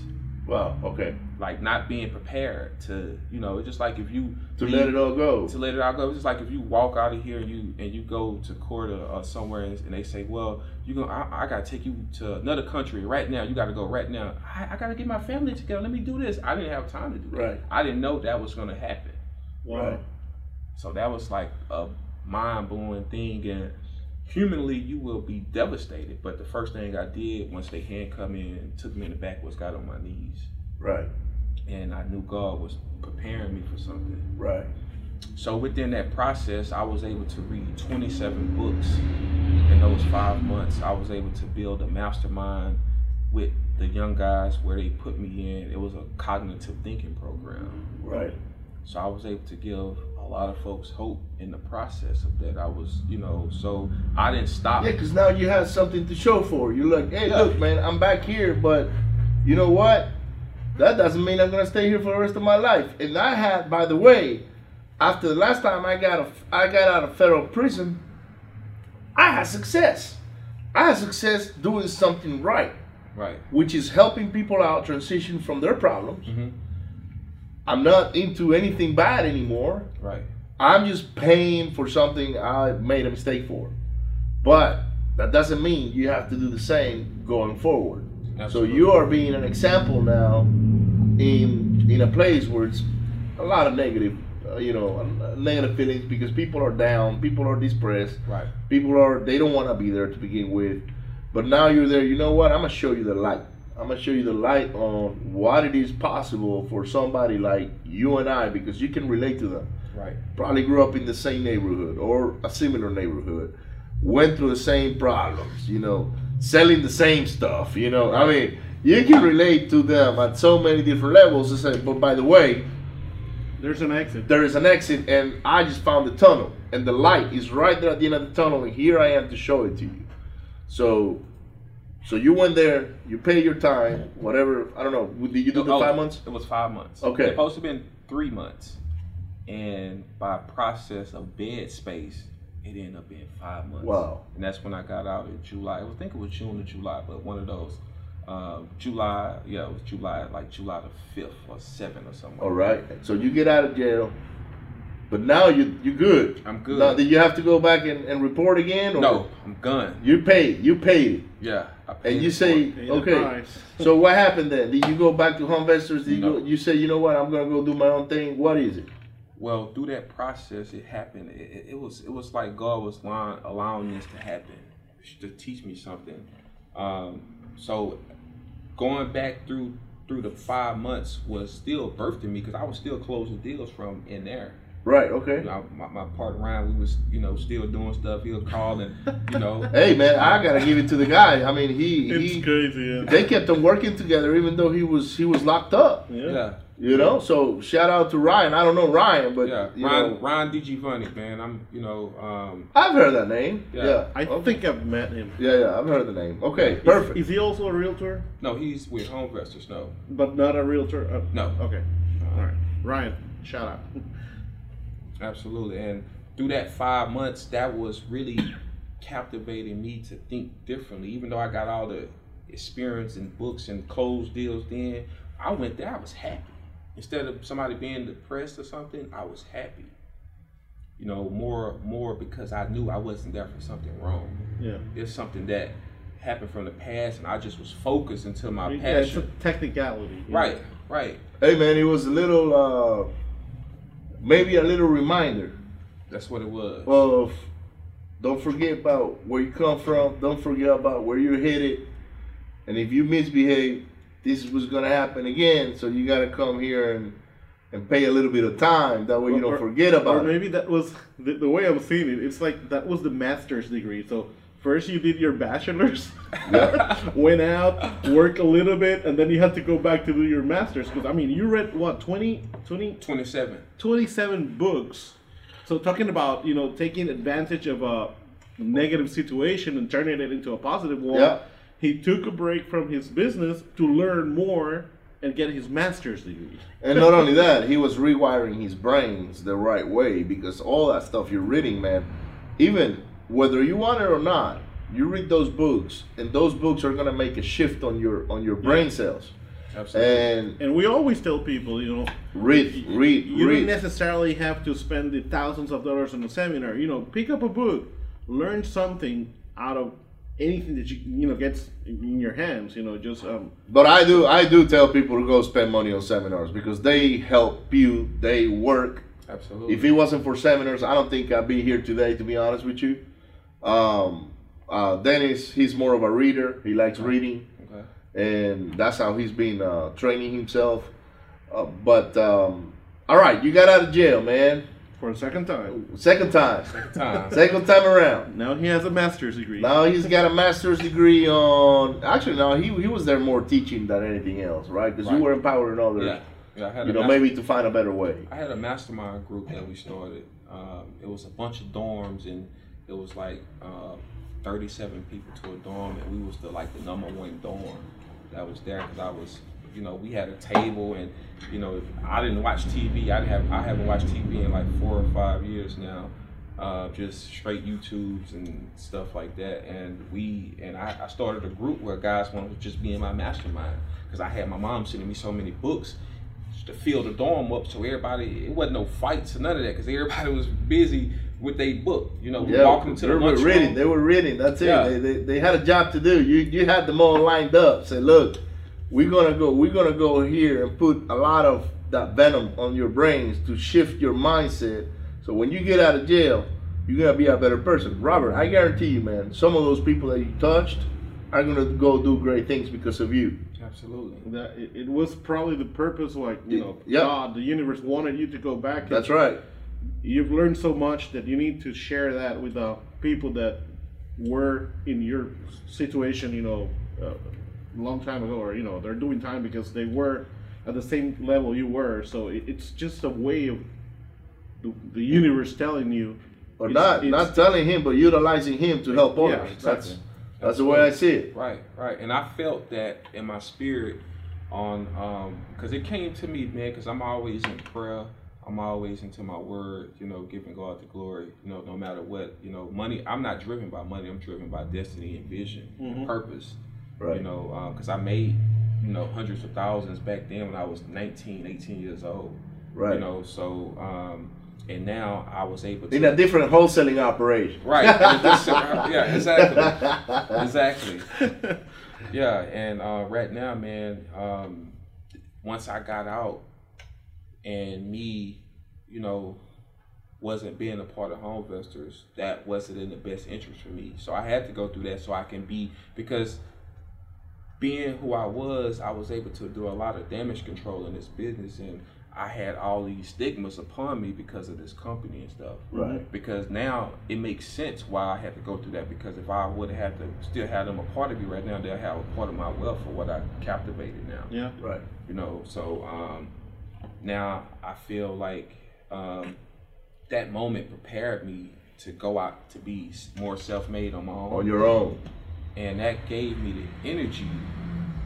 Wow. Okay. Like not being prepared to, you know, it's just like if you To leave- let it all go. to let it all go. It's just like if you walk out of here and you and you go to court or, or somewhere and, and they say, well, you go, I, I gotta take you to another country right now. You gotta go right now. I, I gotta get my family together. Let me do this. I didn't have time to do that. Right. I didn't know that was gonna happen. Wow. Right. So that was like a mind blowing thing. And humanly, you will be devastated. But the first thing I did once they handcuffed me and took me in the back was got on my knees. Right. And I knew God was preparing me for something. Right. So within that process, I was able to read 27 books in those five months. I was able to build a mastermind with the young guys where they put me in. It was a cognitive thinking program. Right. So I was able to give a lot of folks hope in the process of that. I was, you know, so I didn't stop. Yeah, because now you have something to show for. You're like, hey, Yeah. look, man, I'm back here, but you know what? That doesn't mean I'm gonna stay here for the rest of my life. And I had, by the way, after the last time I got a, I got out of federal prison, I had success. I had success doing something right, Right. which is helping people out transition from their problems. Mhm. I'm not into anything bad anymore. Right. I'm just paying for something I made a mistake for. But that doesn't mean you have to do the same going forward. Absolutely. So you are being an example now in in a place where it's a lot of negative, uh, you know, uh, negative feelings because people are down, people are depressed, Right. people are they don't want to be there to begin with. But now you're there. You know what? I'm gonna show you the light. I'm gonna show you the light on what it is possible for somebody like you and I because you can relate to them Right. probably grew up in the same neighborhood or a similar neighborhood, went through the same problems, you know, selling the same stuff, you know. I mean, you can relate to them at so many different levels. To say, but by the way, There's an exit. there is an exit, and I just found the tunnel, and the light is right there at the end of the tunnel, and here I am to show it to you. So, so you went there, you paid your time, whatever. I don't know. Did you do the Oh, five months? It was five months. Okay. It's supposed to have been three months. And by process of bed space, it ended up being five months. Wow. And that's when I got out in July. I think it was June or July, but one of those. uh, July. Yeah, it was July, like July the fifth or seventh or something. All right. So you get out of jail, but now you you good. I'm good. Now, did you have to go back and, and report again? Or No, I'm gone. You paid. You paid. Yeah. I paid And you say, it. Pay the okay. So what happened then? Did you go back to HomeVestors? Did you No. go, you say, you know what? I'm gonna go do my own thing. What is it? Well, through that process, it happened. It, it, it was it was like God was allowing, allowing this to happen to teach me something. Um, so going back through through the five months was still birthing me because I was still closing deals from in there. Right. Okay. You know, my, my partner Ryan, we was you know still doing stuff. He'll call and you know Hey man, I gotta give it to the guy. I mean, he It's he. crazy. Yeah. They kept them working together even though he was he was locked up. yeah. yeah You know. So shout out to Ryan. I don't know Ryan, but yeah you Ryan know, Ryan DG Funny man. I'm you know um, I've heard that name. Yeah. Yeah. I Okay. think I've met him. Yeah, yeah, I've heard the name. Okay, Is- perfect. Is, he also a realtor? no he's with Home Investors. No But not a realtor? Uh, no Okay. All right. Ryan, shout out. Absolutely. And through that five months, that was really captivating me to think differently. Even though I got all the experience and books and closed deals then, I went there, I was happy. Instead of somebody being depressed or something, I was happy. You know, more more because I knew I wasn't there for something wrong. Yeah. It's something that happened from the past and I just was focused until my Yeah, it's a passion. technicality. you know. Right, right. Hey man, it was a little, uh, maybe a little reminder That's what it was. of don't forget about where you come from. Don't forget about where you're headed. And if you misbehave, this was gonna happen again. So you gotta come here and and pay a little bit of time. That way you Or- don't forget Or about it. maybe that was the, the way I'm seeing it. It's like that was the master's degree. So first you did your bachelor's, went out, worked a little bit, and then you had to go back to do your master's. Because I mean, you read what 20, 20, 27. 27 books. So talking about you know taking advantage of a negative situation and turning it into a positive one. Yeah. He took a break from his business to learn more and get his master's degree. And not only that, he was rewiring his brains the right way because all that stuff you're reading, man, even whether you want it or not, you read those books, and those books are gonna make a shift on your on your brain cells. Absolutely. And And we always tell people, you know, read, read, read you read. don't necessarily have to spend the thousands of dollars on a seminar. You know, pick up a book, learn something out of anything that you you know gets in your hands. You know, just um, But I do I do tell people to go spend money on seminars because they help you, they work. Absolutely. If it wasn't for seminars, I don't think I'd be here today. To be honest with you, um, uh, Dennis, he's more of a reader. He likes reading. okay. and that's how he's been uh, training himself. Uh, but um, all right, you got out of jail, man. for a second time. Second time, Second Time. second time around. Now he has a master's degree. Now he's got a master's degree on. Actually, no, he he was there more teaching than anything else, right? Because you were empowering others. Yeah. Yeah, I had You know, master- maybe to find a better way. I had a mastermind group that we started. Um, it was a bunch of dorms, and it was like uh, 37 people to a dorm, and we was the like the number one dorm that was there because I was, you know, we had a table, and you know, I didn't watch TV. I have I haven't watched TV in like four or five years now. Uh, just straight YouTubes and stuff like that, and we and I, I started a group where guys wanted to just be in my mastermind because I had my mom sending me so many books to fill the dorm up so everybody it wasn't no fights or none of that because everybody was busy with their book you know Yeah, walking into they were lunchroom. reading. They were reading. That's it. Yeah. They, they, they had a job to do. You you had them all lined up. Say, look, we're gonna go. We're gonna go here and put a lot of that venom on your brains to shift your mindset. So when you get out of jail, you're gonna be a better person. Robert, I guarantee you, man. Some of those people that you touched are gonna go do great things because of you. absolutely That it, it was probably the purpose, like you know, Yeah. God, the universe wanted you to go back. That's right. You've learned so much that you need to share that with the people that were in your situation. You know, uh, a long time ago, or you know, they're doing time because they were at the same level you were. So it's just a way of the, the universe telling you. Or it's- not it's- not telling him, but utilizing him to help Yeah, others. exactly. That's that's the way I see it. right right and i felt that in my spirit on um because it came to me man because i'm always in prayer i'm always into my word you know giving god the glory you know no matter what you know money i'm not driven by money i'm driven by destiny and vision and purpose Right. You know, because I made you know hundreds of thousands back then when I was 19, 18 years old. Right. You know, so um, and now I was able to In a different wholesaling operation. Right. Yeah, exactly. Exactly. Yeah, and uh, right now, man, um, once I got out and me, you know, wasn't being a part of HomeVestors, that wasn't in the best interest for me. So I had to go through that so I can be, because being who I was, I was able to do a lot of damage control in this business and I had all these stigmas upon me because of this company and stuff Right. because now it makes sense why I had to go through that. Because if I would have had to still have them a part of me right now, they'll have a part of my wealth for what I captivated now. Yeah. Right. You know, so um, now I feel like um, that moment prepared me to go out to be more self-made on my own On your own. and that gave me the energy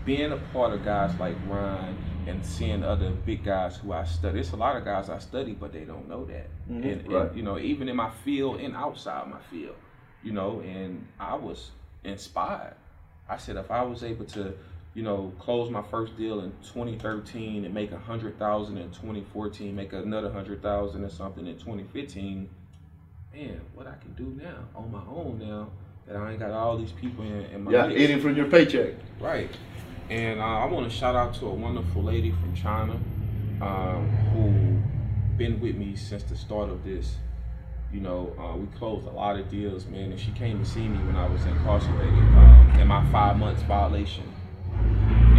being a part of guys like Ron and seeing other big guys who I study. It's a lot of guys I study, but they don't know that. And, and, Right. you know, even in my field and outside my field, you know, and I was inspired. I said if I was able to, you know, close my first deal in 2013 and make a hundred thousand in 2014, make another hundred thousand or something in 2015, man, what I can do now on my own now that I ain't got all these people in, in my Yeah, mix. eating from your paycheck. Right. And uh, I want to shout out to a wonderful lady from China um, who been with me since the start of this. You know, uh, we closed a lot of deals, man, and she came to see me when I was incarcerated um, in my five months violation.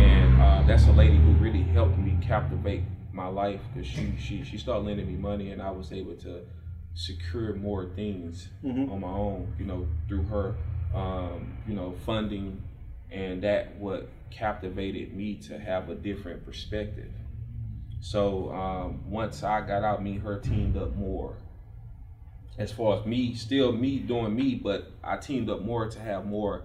And uh, that's a lady who really helped me captivate my life because she, she she started lending me money, and I was able to secure more things on my own. You know, through her, um, you know, funding, and that what captivated me to have a different perspective. So um, once I got out, me and her teamed up more. As far as me, still me doing me, but I teamed up more to have more,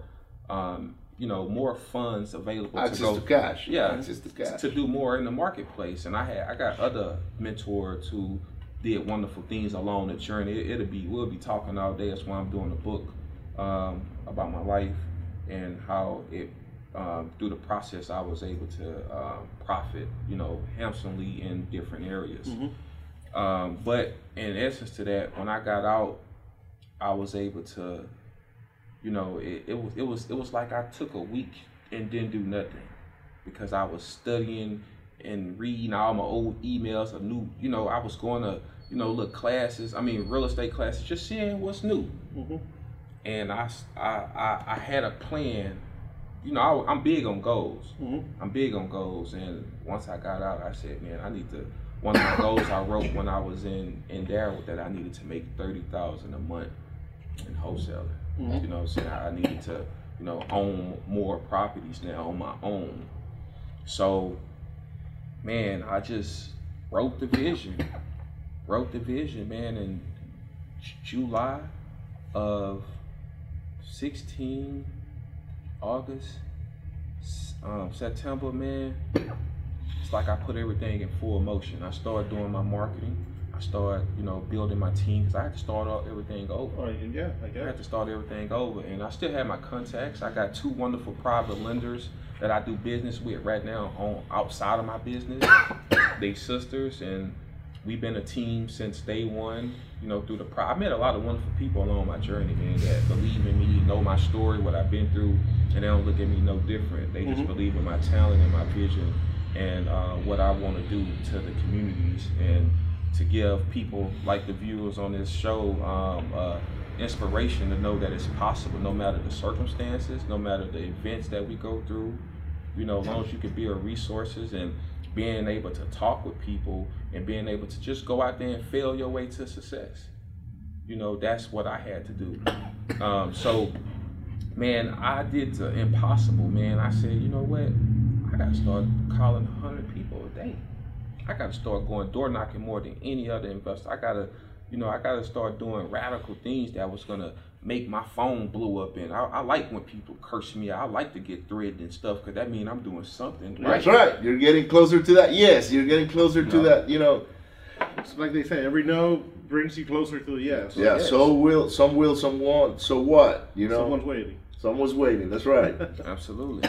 um, you know, more funds available to go cash. yeah, cash. to do more in the marketplace. And I had I got other mentors who did wonderful things along the journey. It, will be we'll be talking all day. That's why I'm doing a book um, about my life and how it um, through the process I was able to um, profit, you know, handsomely in different areas. Um, but in essence to that, when I got out, I was able to, you know, it, it was it was it was like I took a week and didn't do nothing because I was studying and reading all my old emails, a new, you know, I was going to, you know, look classes. I mean, real estate classes, just seeing what's new. Mm-hmm. And I I I had a plan. You know, I, am big on goals. Mm-hmm. I'm big on goals. And once I got out, I said, man, I need to. One of my goals I wrote when I was in in there that I needed to make thirty thousand a month in wholesaling. You know, what I'm saying I needed to, you know, own more properties now on my own. So, man, I just wrote the vision. Wrote the vision, man, in July of 16, August, um, September, man. It's like I put everything in full motion. I started doing my marketing. I started, you know, building my team because I had to start all, everything over. Oh, yeah, I I had to start everything over, and I still have my contacts. I got two wonderful private lenders that I do business with right now on outside of my business. they sisters, and we've been a team since day one. You know, through the pro- I met a lot of wonderful people along my journey, man, that believe in me, know my story, what I've been through, and they don't look at me no different. They just believe in my talent and my vision and uh, what I want to do to the communities and to give people like the viewers on this show um, uh, inspiration to know that it's possible no matter the circumstances, no matter the events that we go through. You know, as long as you can be build resources and being able to talk with people and being able to just go out there and fail your way to success. You know, that's what I had to do. Um, so, man, I did the impossible, man. I said, you know what? I got to start calling 100 people a day. I got to start going door knocking more than any other investor. I got to, you know, I got to start doing radical things that was going to make my phone blow up. And I, I like when people curse me. I like to get threatened and stuff because that means I'm doing something. That's right. You're getting closer to that. Yes, you're getting closer to that. You know. It's like they say, every no brings you closer to the yes. Yeah. yes. So will some will some won't. So what? You know. Someone's waiting. Someone's waiting. That's right. Absolutely.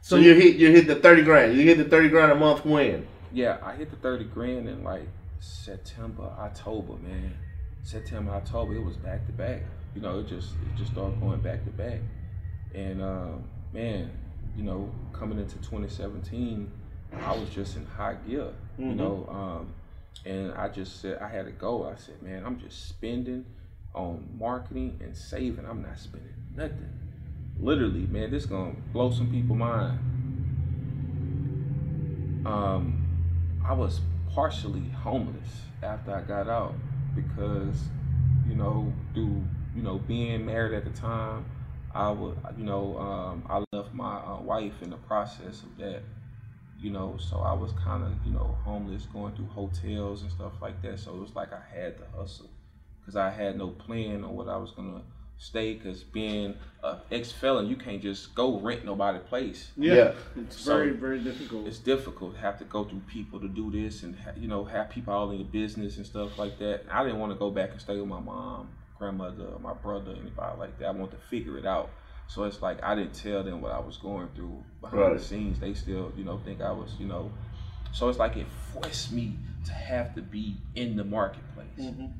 so you hit you hit the thirty grand. You hit the thirty grand a month when? Yeah, I hit the thirty grand in like September, October, man. September, October, it was back to back. You know, it just it just started going back to back. And um, man, you know, coming into 2017, I was just in high gear. You Mhm. know, um, and I just said I had to go. I said, man, I'm just spending on marketing and saving. I'm not spending nothing. Literally, man, this gonna blow some people mind. Um, I was partially homeless after I got out because, you know, through you know being married at the time, I would you know um, I left my uh, wife in the process of that. You know, so I was kind of you know homeless, going through hotels and stuff like that. So it was like I had to hustle because I had no plan on what I was gonna stay. Because being a ex felon, you can't just go rent nobody place Yeah, Yeah. it's So, very very difficult. it's difficult to have to go through people to do this and ha- you know have people all in your business and stuff like that. I didn't want to go back and stay with my mom, grandmother, my brother, anybody like that. I wanted to figure it out. So it's like I didn't tell them what I was going through behind Right. the scenes. They still you know think I was you know. So it's like it forced me to have to be in the marketplace. Mhm.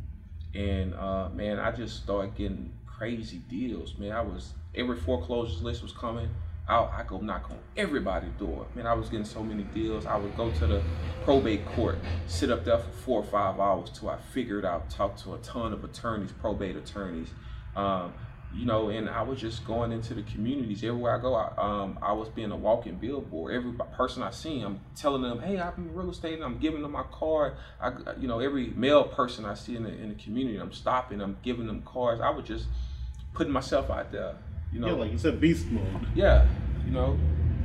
And uh, man, I just started getting crazy deals. Man, I was every foreclosures list was coming. I I go knock on everybody's door. Man, I was getting so many deals. I would go to the probate court, sit up there for four or five hours till I figured out. Talk to a ton of attorneys, probate attorneys. Um, you know, and I was just going into the communities everywhere I go. I, um, I was being a walking billboard. Every person I see, I'm telling them, "Hey, I'm in real estate." And I'm giving them my card. I, you know, every male person I see in the in the community, I'm stopping. I'm giving them cards. I was just putting myself out there. You know, yeah, like you said, beast mode. yeah, you know,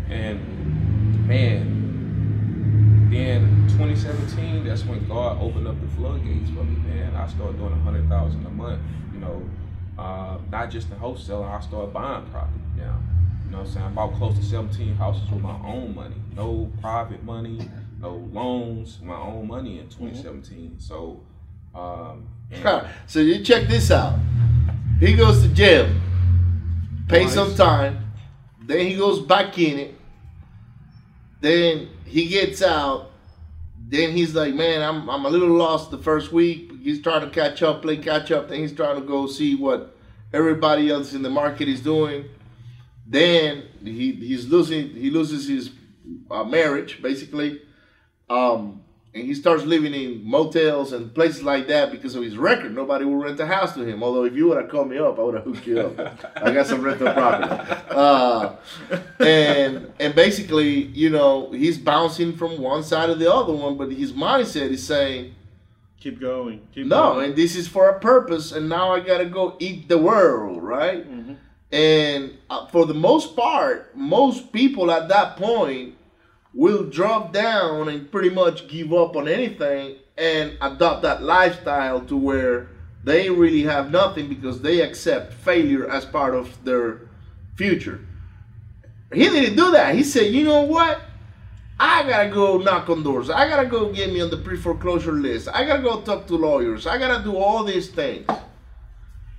and man, then 2017, that's when God opened up the floodgates for me, man. I started doing a hundred thousand a month, you know, uh, not just in wholesaler, I started buying property now. You know what I'm saying? I bought close to 17 houses with my own money, no private money, no loans, my own money in 2017. So, um, so you check this out. He goes to jail, pay Nice. some time, then he goes back in it. Then he gets out. Then he's like, man, I'm I'm a little lost the first week. He's trying to catch up, play catch up. Then he's trying to go see what everybody else in the market is doing. Then he he's losing he loses his uh, marriage basically. Um, and he starts living in motels and places like that because of his record. Nobody will rent a house to him. Although if you would have called me up, I would have hooked you up. I got some rental property. Uh, and and basically, you know, he's bouncing from one side to the other one, but his mindset is saying, Keep going. Keep no, going. and this is for a purpose, and now I gotta go eat the world, right? Mhm. And uh, for the most part, most people at that point will drop down and pretty much give up on anything and adopt that lifestyle to where they really have nothing because they accept failure as part of their future. He didn't do that. He said, you know what? I gotta go knock on doors. I gotta go get me on the pre foreclosure list. I gotta go talk to lawyers. I gotta do all these things.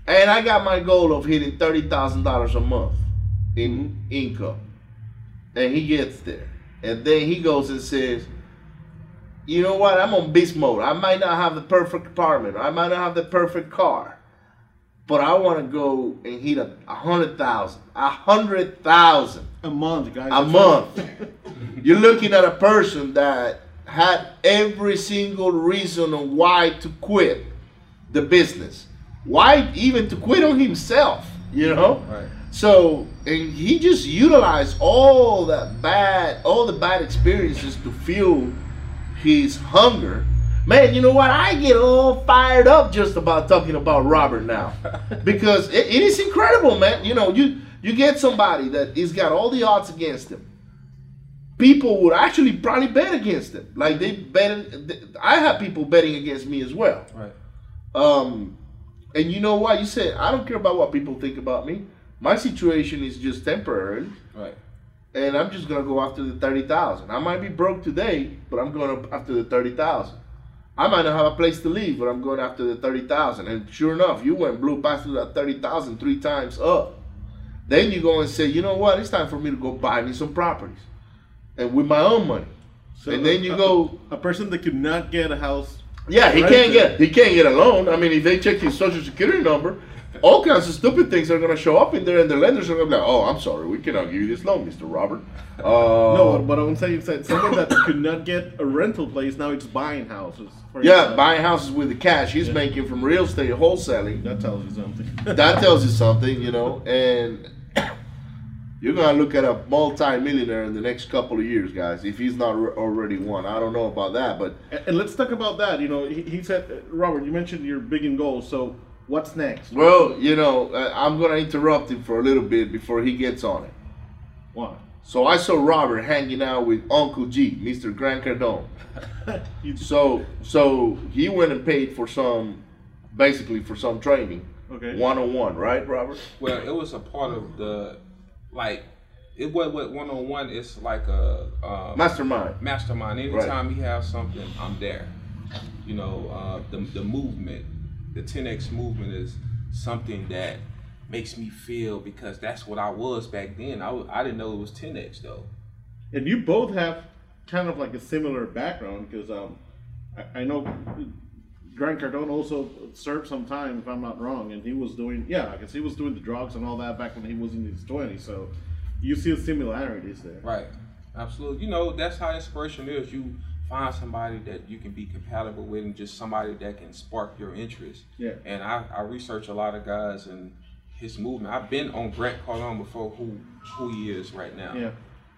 And I got my goal of hitting thirty thousand dollars a month in mm-hmm. income. And he gets there. And then he goes and says, You know what? I'm on beast mode. I might not have the perfect apartment. I might not have the perfect car. But I want to go and hit a, a hundred thousand. A hundred thousand a month, guys. a month. You're looking at a person that had every single reason on why to quit the business. Why even to quit on himself, you know? Right. So, and he just utilized all that bad, all the bad experiences to fuel his hunger. Man, you know what? I get all fired up just about talking about Robert now, because it, it is incredible, man. You know, you you get somebody that he's got all the odds against him. People would actually probably bet against him. Like they bet. I have people betting against me as well. Right. Um, and you know what? You said I don't care about what people think about me. My situation is just temporary, Right. and I'm just gonna go after the thirty thousand. I might be broke today, but I'm going after the thirty thousand. I might not have a place to live, but I'm going after the thirty thousand. And sure enough, you went blew past that thirty thousand three times up. Then you go and say, you know what? It's time for me to go buy me some properties, and with my own money. So and then you a- go, A person that could not get a house. yeah, he rented. can't get he can't get a loan. I mean, if they check his social security number, all kinds of stupid things are gonna show up in there, and the lenders are gonna be like, oh, I'm sorry, we cannot give you this loan, Mister Robert. Uh, No, but I'm saying that someone that could not get a rental place now it's buying houses. for yeah, instance. buying houses with the cash he's making from real estate wholesaling. That tells you something. that tells you something, you know, and you're gonna look at a multi-millionaire in the next couple of years, guys. If he's not re- already one, I don't know about that, but And, and let's talk about that. You know, he, he said, Robert, you mentioned your big in goals. So what's next? well, you know, uh, I'm gonna interrupt him for a little bit before he gets on it. Why? So I saw Robert hanging out with Uncle G, Mr. Grant Cardone. So, so he went and paid for some, basically for some training, Okay. one on one, right, Robert? Well, it was a part of the like it was what one on one. It's like a um, Mastermind. mastermind. Anytime he has something, I'm there. You know, uh, the the movement, the 10x movement is something that makes me feel because that's what I was back then. I, I didn't know it was 10x though. And you both have kind of like a similar background because um, I, I know Grant Cardone also served some time, if I'm not wrong, and he was doing yeah, I guess he was doing the drugs and all that back when he was in his 20s. So you see similarities there. Right. Absolutely. You know, that's how inspiration is. You find somebody that you can be compatible with and just somebody that can spark your interest. Yeah. And I, I research a lot of guys and his movement. I've been on Grant Cardone before who who he is right now. Yeah.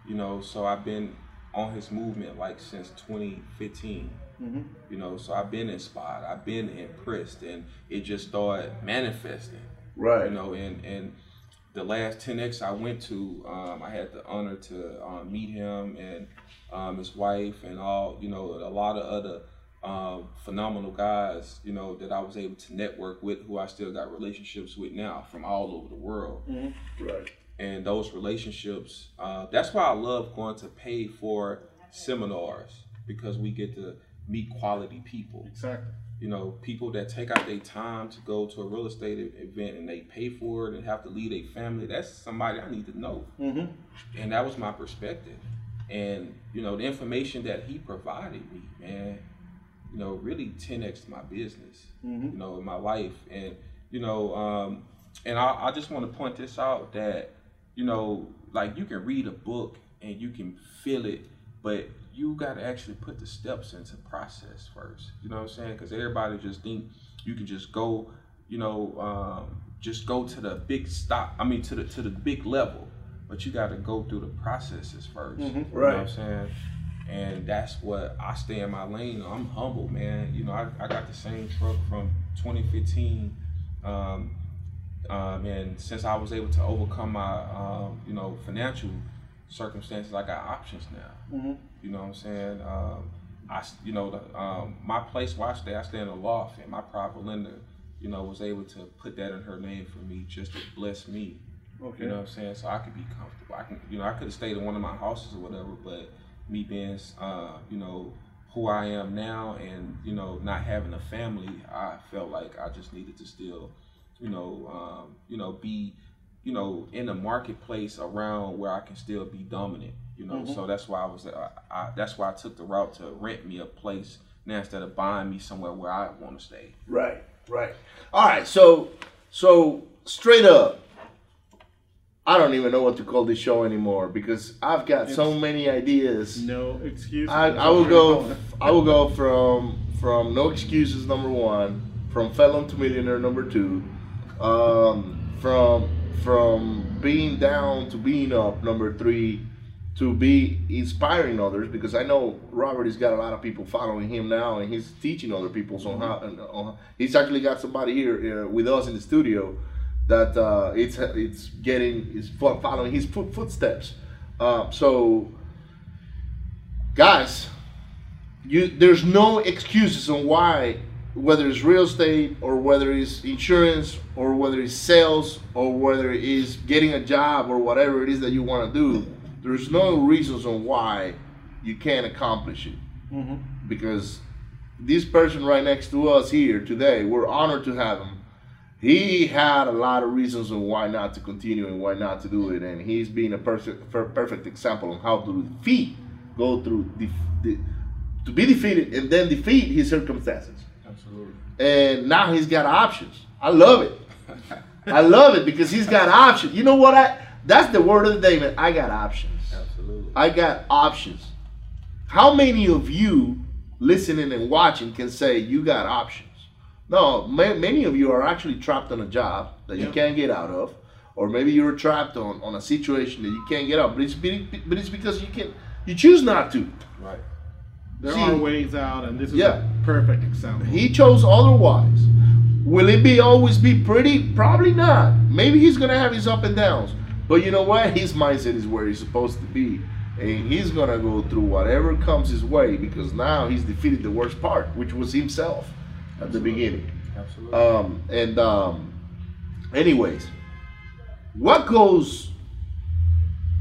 You know, so I've been on his movement like since 2015. Mm-hmm. You know, so I've been inspired. I've been impressed, and it just started manifesting Right. you know and and the last 10x i went to um, i had the honor to um, meet him and um, his wife and all you know a lot of other um, phenomenal guys you know that i was able to network with who i still got relationships with now from all over the world Right. and those relationships uh, that's why i love going to pay for seminars because we get to meet quality people Exactly. You know, people that take out their time to go to a real estate event and they pay for it and have to lead a family, that's somebody I need to know. Mm-hmm. And that was my perspective. And, you know, the information that he provided me, man, you know, really 10x my business, Mhm. you know, my life. And, you know, um, and I, I just want to point this out that, you know, like you can read a book and you can feel it, but you got to actually put the steps into process first. You know what I'm saying? Because everybody just think you can just go, you know, um, just go to the big stop. I mean, to the to the big level, but you got to go through the processes 1st You know what I'm saying? And that's what I stay in my lane. I'm humble, man. You know, I, I got the same truck from 2015. Um, um, and since I was able to overcome my, um, you know, financial circumstances, I got options now. Mhm. You know what I'm saying? Um, I, you know, the, um, my place where I stay, I stay in a loft, and my private lender, you know, was able to put that in her name for me just to bless me. Okay. You know what I'm saying? So I could be comfortable. I can, you know, I could have stayed in one of my houses or whatever, but me being, uh, you know, who I am now, and you know, not having a family, I felt like I just needed to still, you know, um, you know, be, you know, in the marketplace around where I can still be dominant. You know, so that's why I was, uh, I, that's why I took the route to rent me a place now instead of buying me somewhere where I want to stay. Right, right. All right, so so straight up, I don't even know what to call this show anymore because I've got so many ideas. No excuses. I, I will go I will go from from no excuses number one, from felon to millionaire number two, um, from from being down to being up number three, to be inspiring others because I know Robert has got a lot of people following him now and he's teaching other people on how. and, uh, he's actually got somebody here uh, with us in the studio that uh, it's it's getting is following his foot, footsteps. Uh, so guys, you there's no excuses on why whether it's real estate or whether it's insurance or whether it's sales or whether it is getting a job or whatever it is that you want to do. There's no reasons on why you can't accomplish it mm-hmm. because this person right next to us here today, we're honored to have him. he had a lot of reasons on why not to continue and why not to do it, and he's been a perfect perfect example on how to defeat, go through def- de- to be defeated and then defeat his circumstances. Absolutely. And now he's got options. I love it. I love it because he's got options. You know what? I that's the word of the day, man. I got options. Absolutely. I got options. How many of you listening and watching can say you got options? No, ma- many of you are actually trapped on a job that you Yeah. can't get out of, or maybe you're trapped on, on a situation that you can't get out. But it's be- but it's because you can you choose not to. Right. There See- are ways out, and this is Yeah. a perfect example. He chose otherwise. Will it be always be pretty? Probably not. Maybe he's gonna have his up and downs. But you know what? His mindset is where he's supposed to be. And he's gonna go through whatever comes his way because now he's defeated the worst part, which was himself at the beginning. Absolutely. Um, and um, anyways, what goes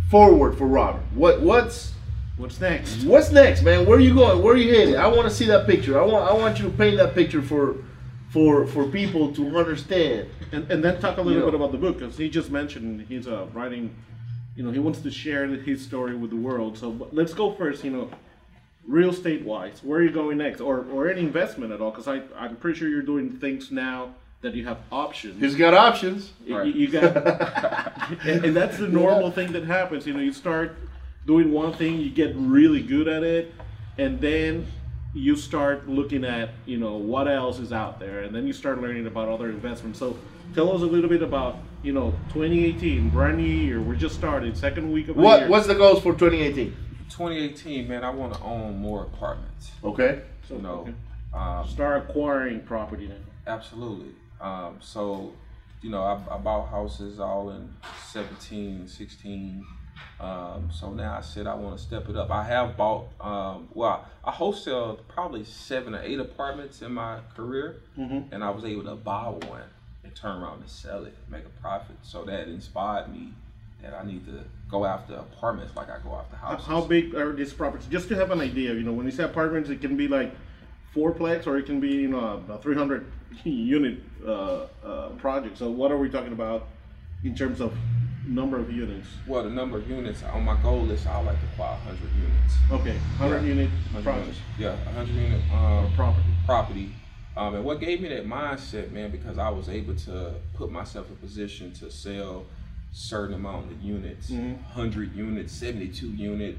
forward for Robert? What what's What's next? What's next, man? Where are you going? Where are you headed? I want to see that picture. I want I want you to paint that picture for for for people to understand. And, and then talk a little Yeah. bit about the book because he just mentioned he's uh, writing. You know, he wants to share his story with the world. So but let's go first. You know, real estate wise, where are you going next, or or any investment at all? Because I I'm pretty sure you're doing things now that you have options. He's got options. You- you, you got, and, and that's the normal thing that happens. You know, you start doing one thing, you get really good at it, and then you start looking at you know what else is out there, and then you start learning about other investments. So, tell us a little bit about you know 2018, brand new year. We're just starting second week of the What year. what's the goals for 2018? 2018, man, I want to own more apartments. Okay. So, You know, okay. um, start acquiring property then. Absolutely. Um, so, you know, I, I bought houses all in 17, 16. Um, so now I said I want to step it up. I have bought, um, well, I wholesaled probably seven or eight apartments in my career, Mhm. and I was able to buy one and turn around and sell it, make a profit. So that inspired me that I need to go after apartments like I go after houses. How big are these properties? Just to have an idea, you know, when you say apartments, it can be like fourplex or it can be, you know, a 300 unit uh, uh, project. So what are we talking about in terms of number of units? Well, the number of units on my goal list, I like to acquire 100 units. Okay, 100 Yeah. unit 100 project units. Yeah, 100 unit um, property. property. Um, and what gave me that mindset, man, because I was able to put myself in position to sell certain amount of units, Mhm. 100 units, 72 unit,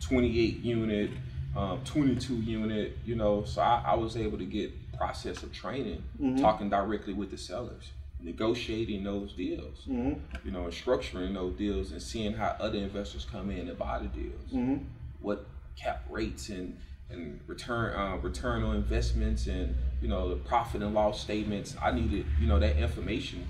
28 unit, um, 22 unit, you know, so I, I was able to get process of training, Mhm. talking directly with the sellers, negotiating those deals, hmm you know, and structuring those deals and seeing how other investors come in and buy the deals hmm what cap rates and and return uh, return on investments and you know the profit and loss statements. I needed you know that information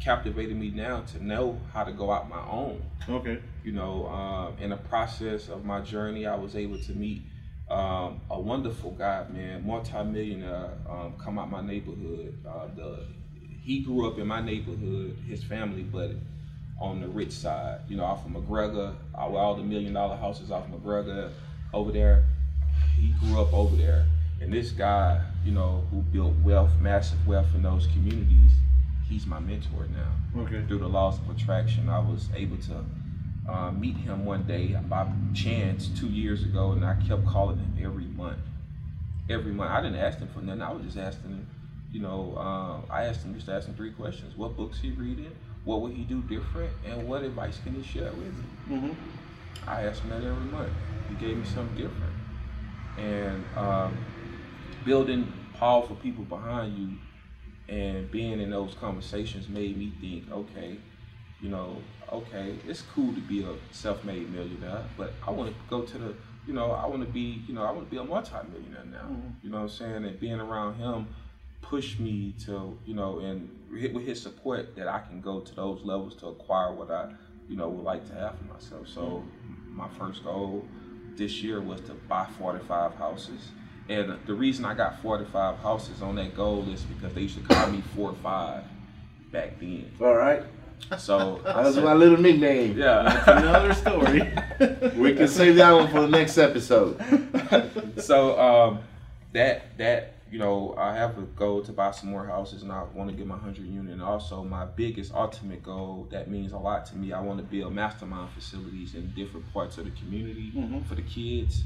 captivated me now to know how to go out my own. Okay. You know, um, in the process of my journey, I was able to meet um, a wonderful guy, man, multi-millionaire, um, come out my neighborhood. Uh, the he grew up in my neighborhood, his family, but on the rich side, you know, off of MacGregor, all, all the million dollar houses off of MacGregor over there. He grew up over there, and this guy, you know, who built wealth, massive wealth in those communities, he's my mentor now Okay. through the laws of attraction, I was able to uh, meet him one day by chance two years ago, and I kept calling him every month. Every month, I didn't ask him for nothing. I was just asking him, you know, um, I asked him just asked him three questions: What books he reading? What would he do different? And what advice can he share with me? hmm I asked him that every month. He gave me something different. And um, building powerful people behind you and being in those conversations made me think, okay, you know, okay, it's cool to be a self-made millionaire, but I want to go to the, you know, I want to be, you know, I want to be a multi-millionaire now. You know what I'm saying? And being around him pushed me to, you know, and with his support that I can go to those levels to acquire what I, you know, would like to have for myself. So my first goal this year was to buy 45 houses. And the reason I got 45 houses on that goal list because they used to call me 4-5 back then. All right. So I That's said- my little nickname. yeah. that's Another story. We can save that one for the next episode. so um, that that you know, I have a goal to buy some more houses, and I want to get my hundred unit. And also, my biggest ultimate goal that means a lot to me. I want to build mastermind facilities in different parts of the community for the kids,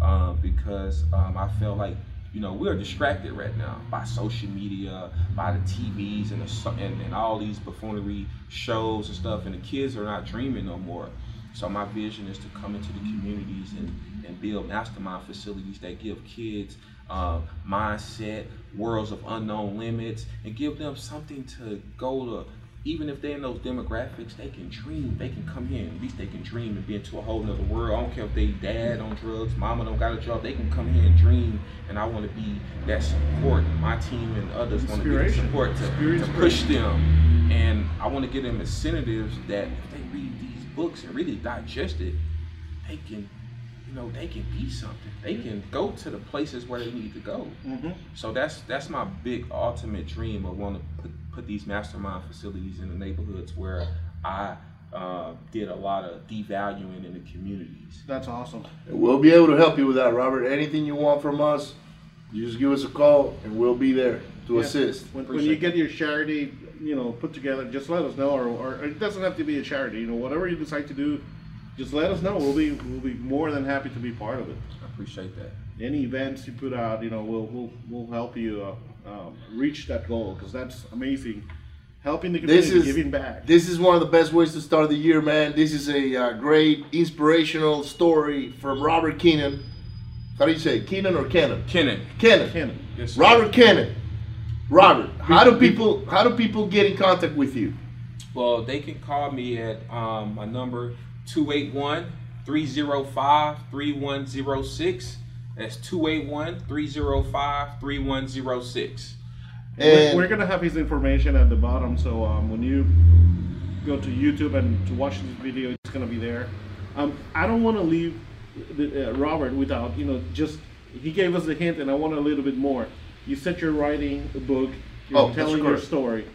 um, because um, I feel like you know we're distracted right now by social media, by the TVs and the and, and all these buffoonery shows and stuff, and the kids are not dreaming no more. So my vision is to come into the communities and, and build mastermind facilities that give kids uh, mindset, worlds of unknown limits, and give them something to go to. Even if they're in those demographics, they can dream. They can come here. At least they can dream and be into a whole nother world. I don't care if they dad on drugs, mama don't got a job. They can come here and dream. And I want to be that support. My team and others want to be the support to, to push them. And I want to give them incentives that if they read these books and really digest it, they can, you know, they can be something. They can go to the places where they need to go. So that's that's my big ultimate dream of want to put, put these mastermind facilities in the neighborhoods where I uh, did a lot of devaluing in the communities. That's awesome. And we'll be able to help you with that, Robert. Anything you want from us, you just give us a call and we'll be there to Yeah. assist. When, when you get your charity, you know, put together, just let us know, or, or it doesn't have to be a charity. You know, whatever you decide to do, just let us know. We'll be we'll be more than happy to be part of it. I appreciate that. Any events you put out, you know, we'll we'll, we'll help you uh, um, reach that goal because that's amazing. Helping the This community, is giving back. This is one of the best ways to start the year, man. This is a uh, great inspirational story from Robert Keenan. How do you say, it? Keenan or Kennan? Kenan. Kennan. Cannon. Yes, sir. Robert Kennon. Robert, how do people how do people get in contact with you? Well, they can call me at um, my number 281-305-3106. That's 281-305-3106. We're, And we're gonna have his information at the bottom, so um, when you go to YouTube and to watch this video, it's gonna be there. Um, I don't want to leave the, uh, Robert without you know just he gave us a hint, and I want a little bit more. You said you're writing a book. You're Oh, that's telling your story.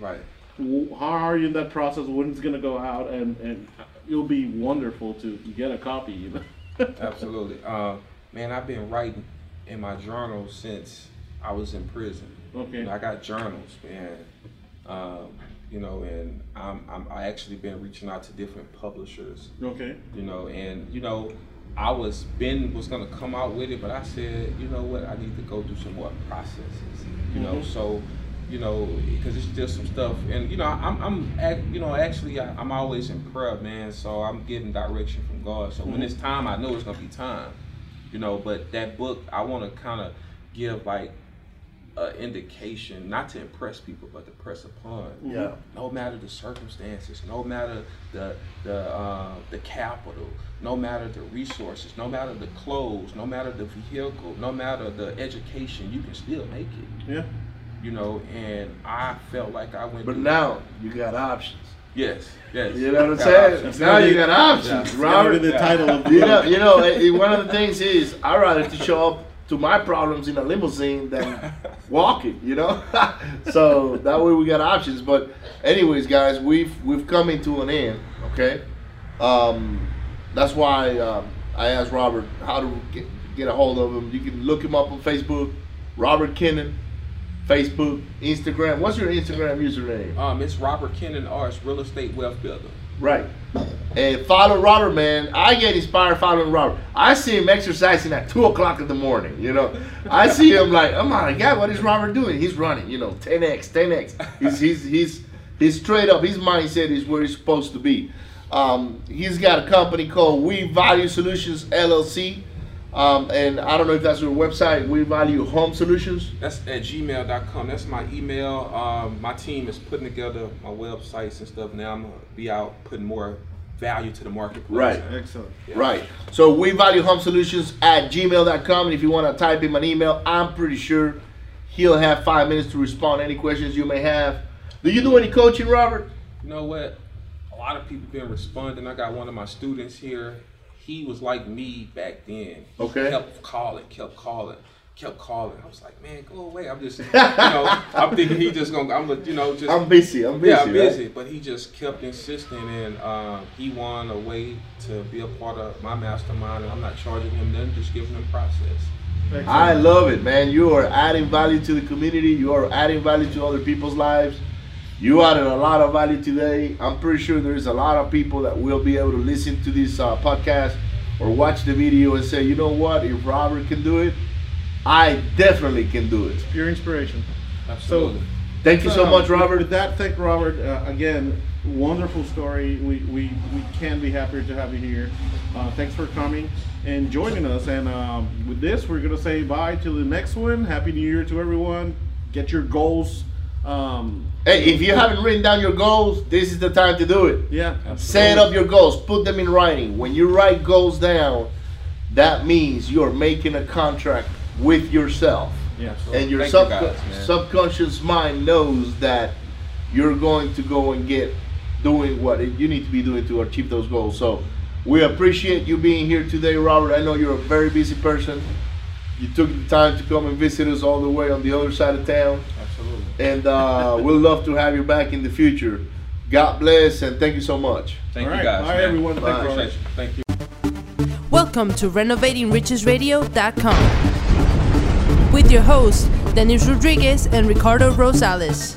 Right. How are you in that process? When it's gonna go out, and and it'll be wonderful to get a copy. Know. Absolutely. Uh, man, I've been writing in my journal since I was in prison. Okay. You know, I got journals, man. Um, you know, and I'm, I'm I actually been reaching out to different publishers. okay. You know, and you know, I was Ben was gonna come out with it, but I said, you know what, I need to go through some more processes. You know, Mhm. so you know, because it's just some stuff, and you know, I'm, I'm, you know, actually, I, I'm always in prayer, man. So I'm getting direction from God. So when Mhm. it's time, I know it's gonna be time. You know, but that book, I want to kind of give like an indication, not to impress people, but to press upon. yeah, No matter the circumstances, no matter the the uh, the capital, no matter the resources, no matter the clothes, no matter the vehicle, no matter the education, you can still make it. Yeah. You know, and I felt like I went. but through- now you got options. yes, yes. You know what I'm saying? options. Now you got options, Yeah. It's gonna Robert. the title of the You know, you know. one of the things is I rather to show up to my problems in a limousine than walking. You know, so that way we got options. But anyways, guys, we've we've come into an end. Okay, um, that's why um, I asked Robert how to get, get a hold of him. You can look him up on Facebook, Robert Kennon, Facebook, Instagram. What's your Instagram username? Um, it's Robert Kennon Arts Real Estate Wealth Builder. Right. And follow Robert, man. I get inspired following Robert. I see him exercising at two o'clock in the morning. You know, I see him like, oh my god, what is Robert doing? He's running. You know, 10x, 10x. He's he's he's he's straight up. His mindset is where he's supposed to be. Um, he's got a company called We Value Solutions LLC. Um, and I don't know if that's your website. We Value Home Solutions. That's at gmail.com. That's my email. Um, my team is putting together my websites and stuff. Now I'm gonna be out putting more value to the marketplace. Right. Excellent. Yeah. Right. So we value home solutions at gmail.com. And if you want to type in an email, I'm pretty sure he'll have five minutes to respond to any questions you may have. Do you do any coaching, Robert? You know what? A lot of people been responding. I got one of my students here. He was like me back then. He Okay. Kept calling, kept calling, kept calling. I was like, man, go away. I'm just, you know, I'm thinking he just gonna, I'm, you know, just. I'm busy. I'm busy. yeah, I'm right? busy, but he just kept insisting, and um, he won a way to be a part of my mastermind, and I'm not charging him nothing, just giving him process. Excellent. I love it, man. You are adding value to the community. You are adding value to other people's lives. You added a lot of value today. I'm pretty sure there's a lot of people that will be able to listen to this uh, podcast or watch the video and say, you know what? If Robert can do it, I definitely can do it. Pure inspiration. Absolutely. Thank you so Uh, much, Robert. With that, thank Robert. Uh, again, wonderful story. We, we, we can be happier to have you here. Uh, thanks for coming and joining us. And um, with this, we're going to say bye till the next one. Happy New Year to everyone. Get your goals. Um, Hey, if you haven't written down your goals, this is the time to do it. yeah. Set up your goals, put them in writing. When you write goals down, that means you're making a contract with yourself. Yeah. And your Thank you sub- guys, man. subconscious mind knows that you're going to go and get doing what you need to be doing to achieve those goals. So we appreciate you being here today, Robert. I know you're a very busy person. You took the time to come and visit us all the way on the other side of town. Absolutely. And uh, we'll love to have you back in the future. God bless and thank you so much. Thank All you right. guys. Bye, man. everyone. Thank you, Bye. Robert. You. Thank you. Welcome to RenovatingRichesRadio.com with your hosts, Dennis Rodriguez and Ricardo Rosales.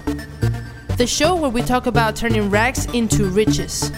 The show where we talk about turning rags into riches.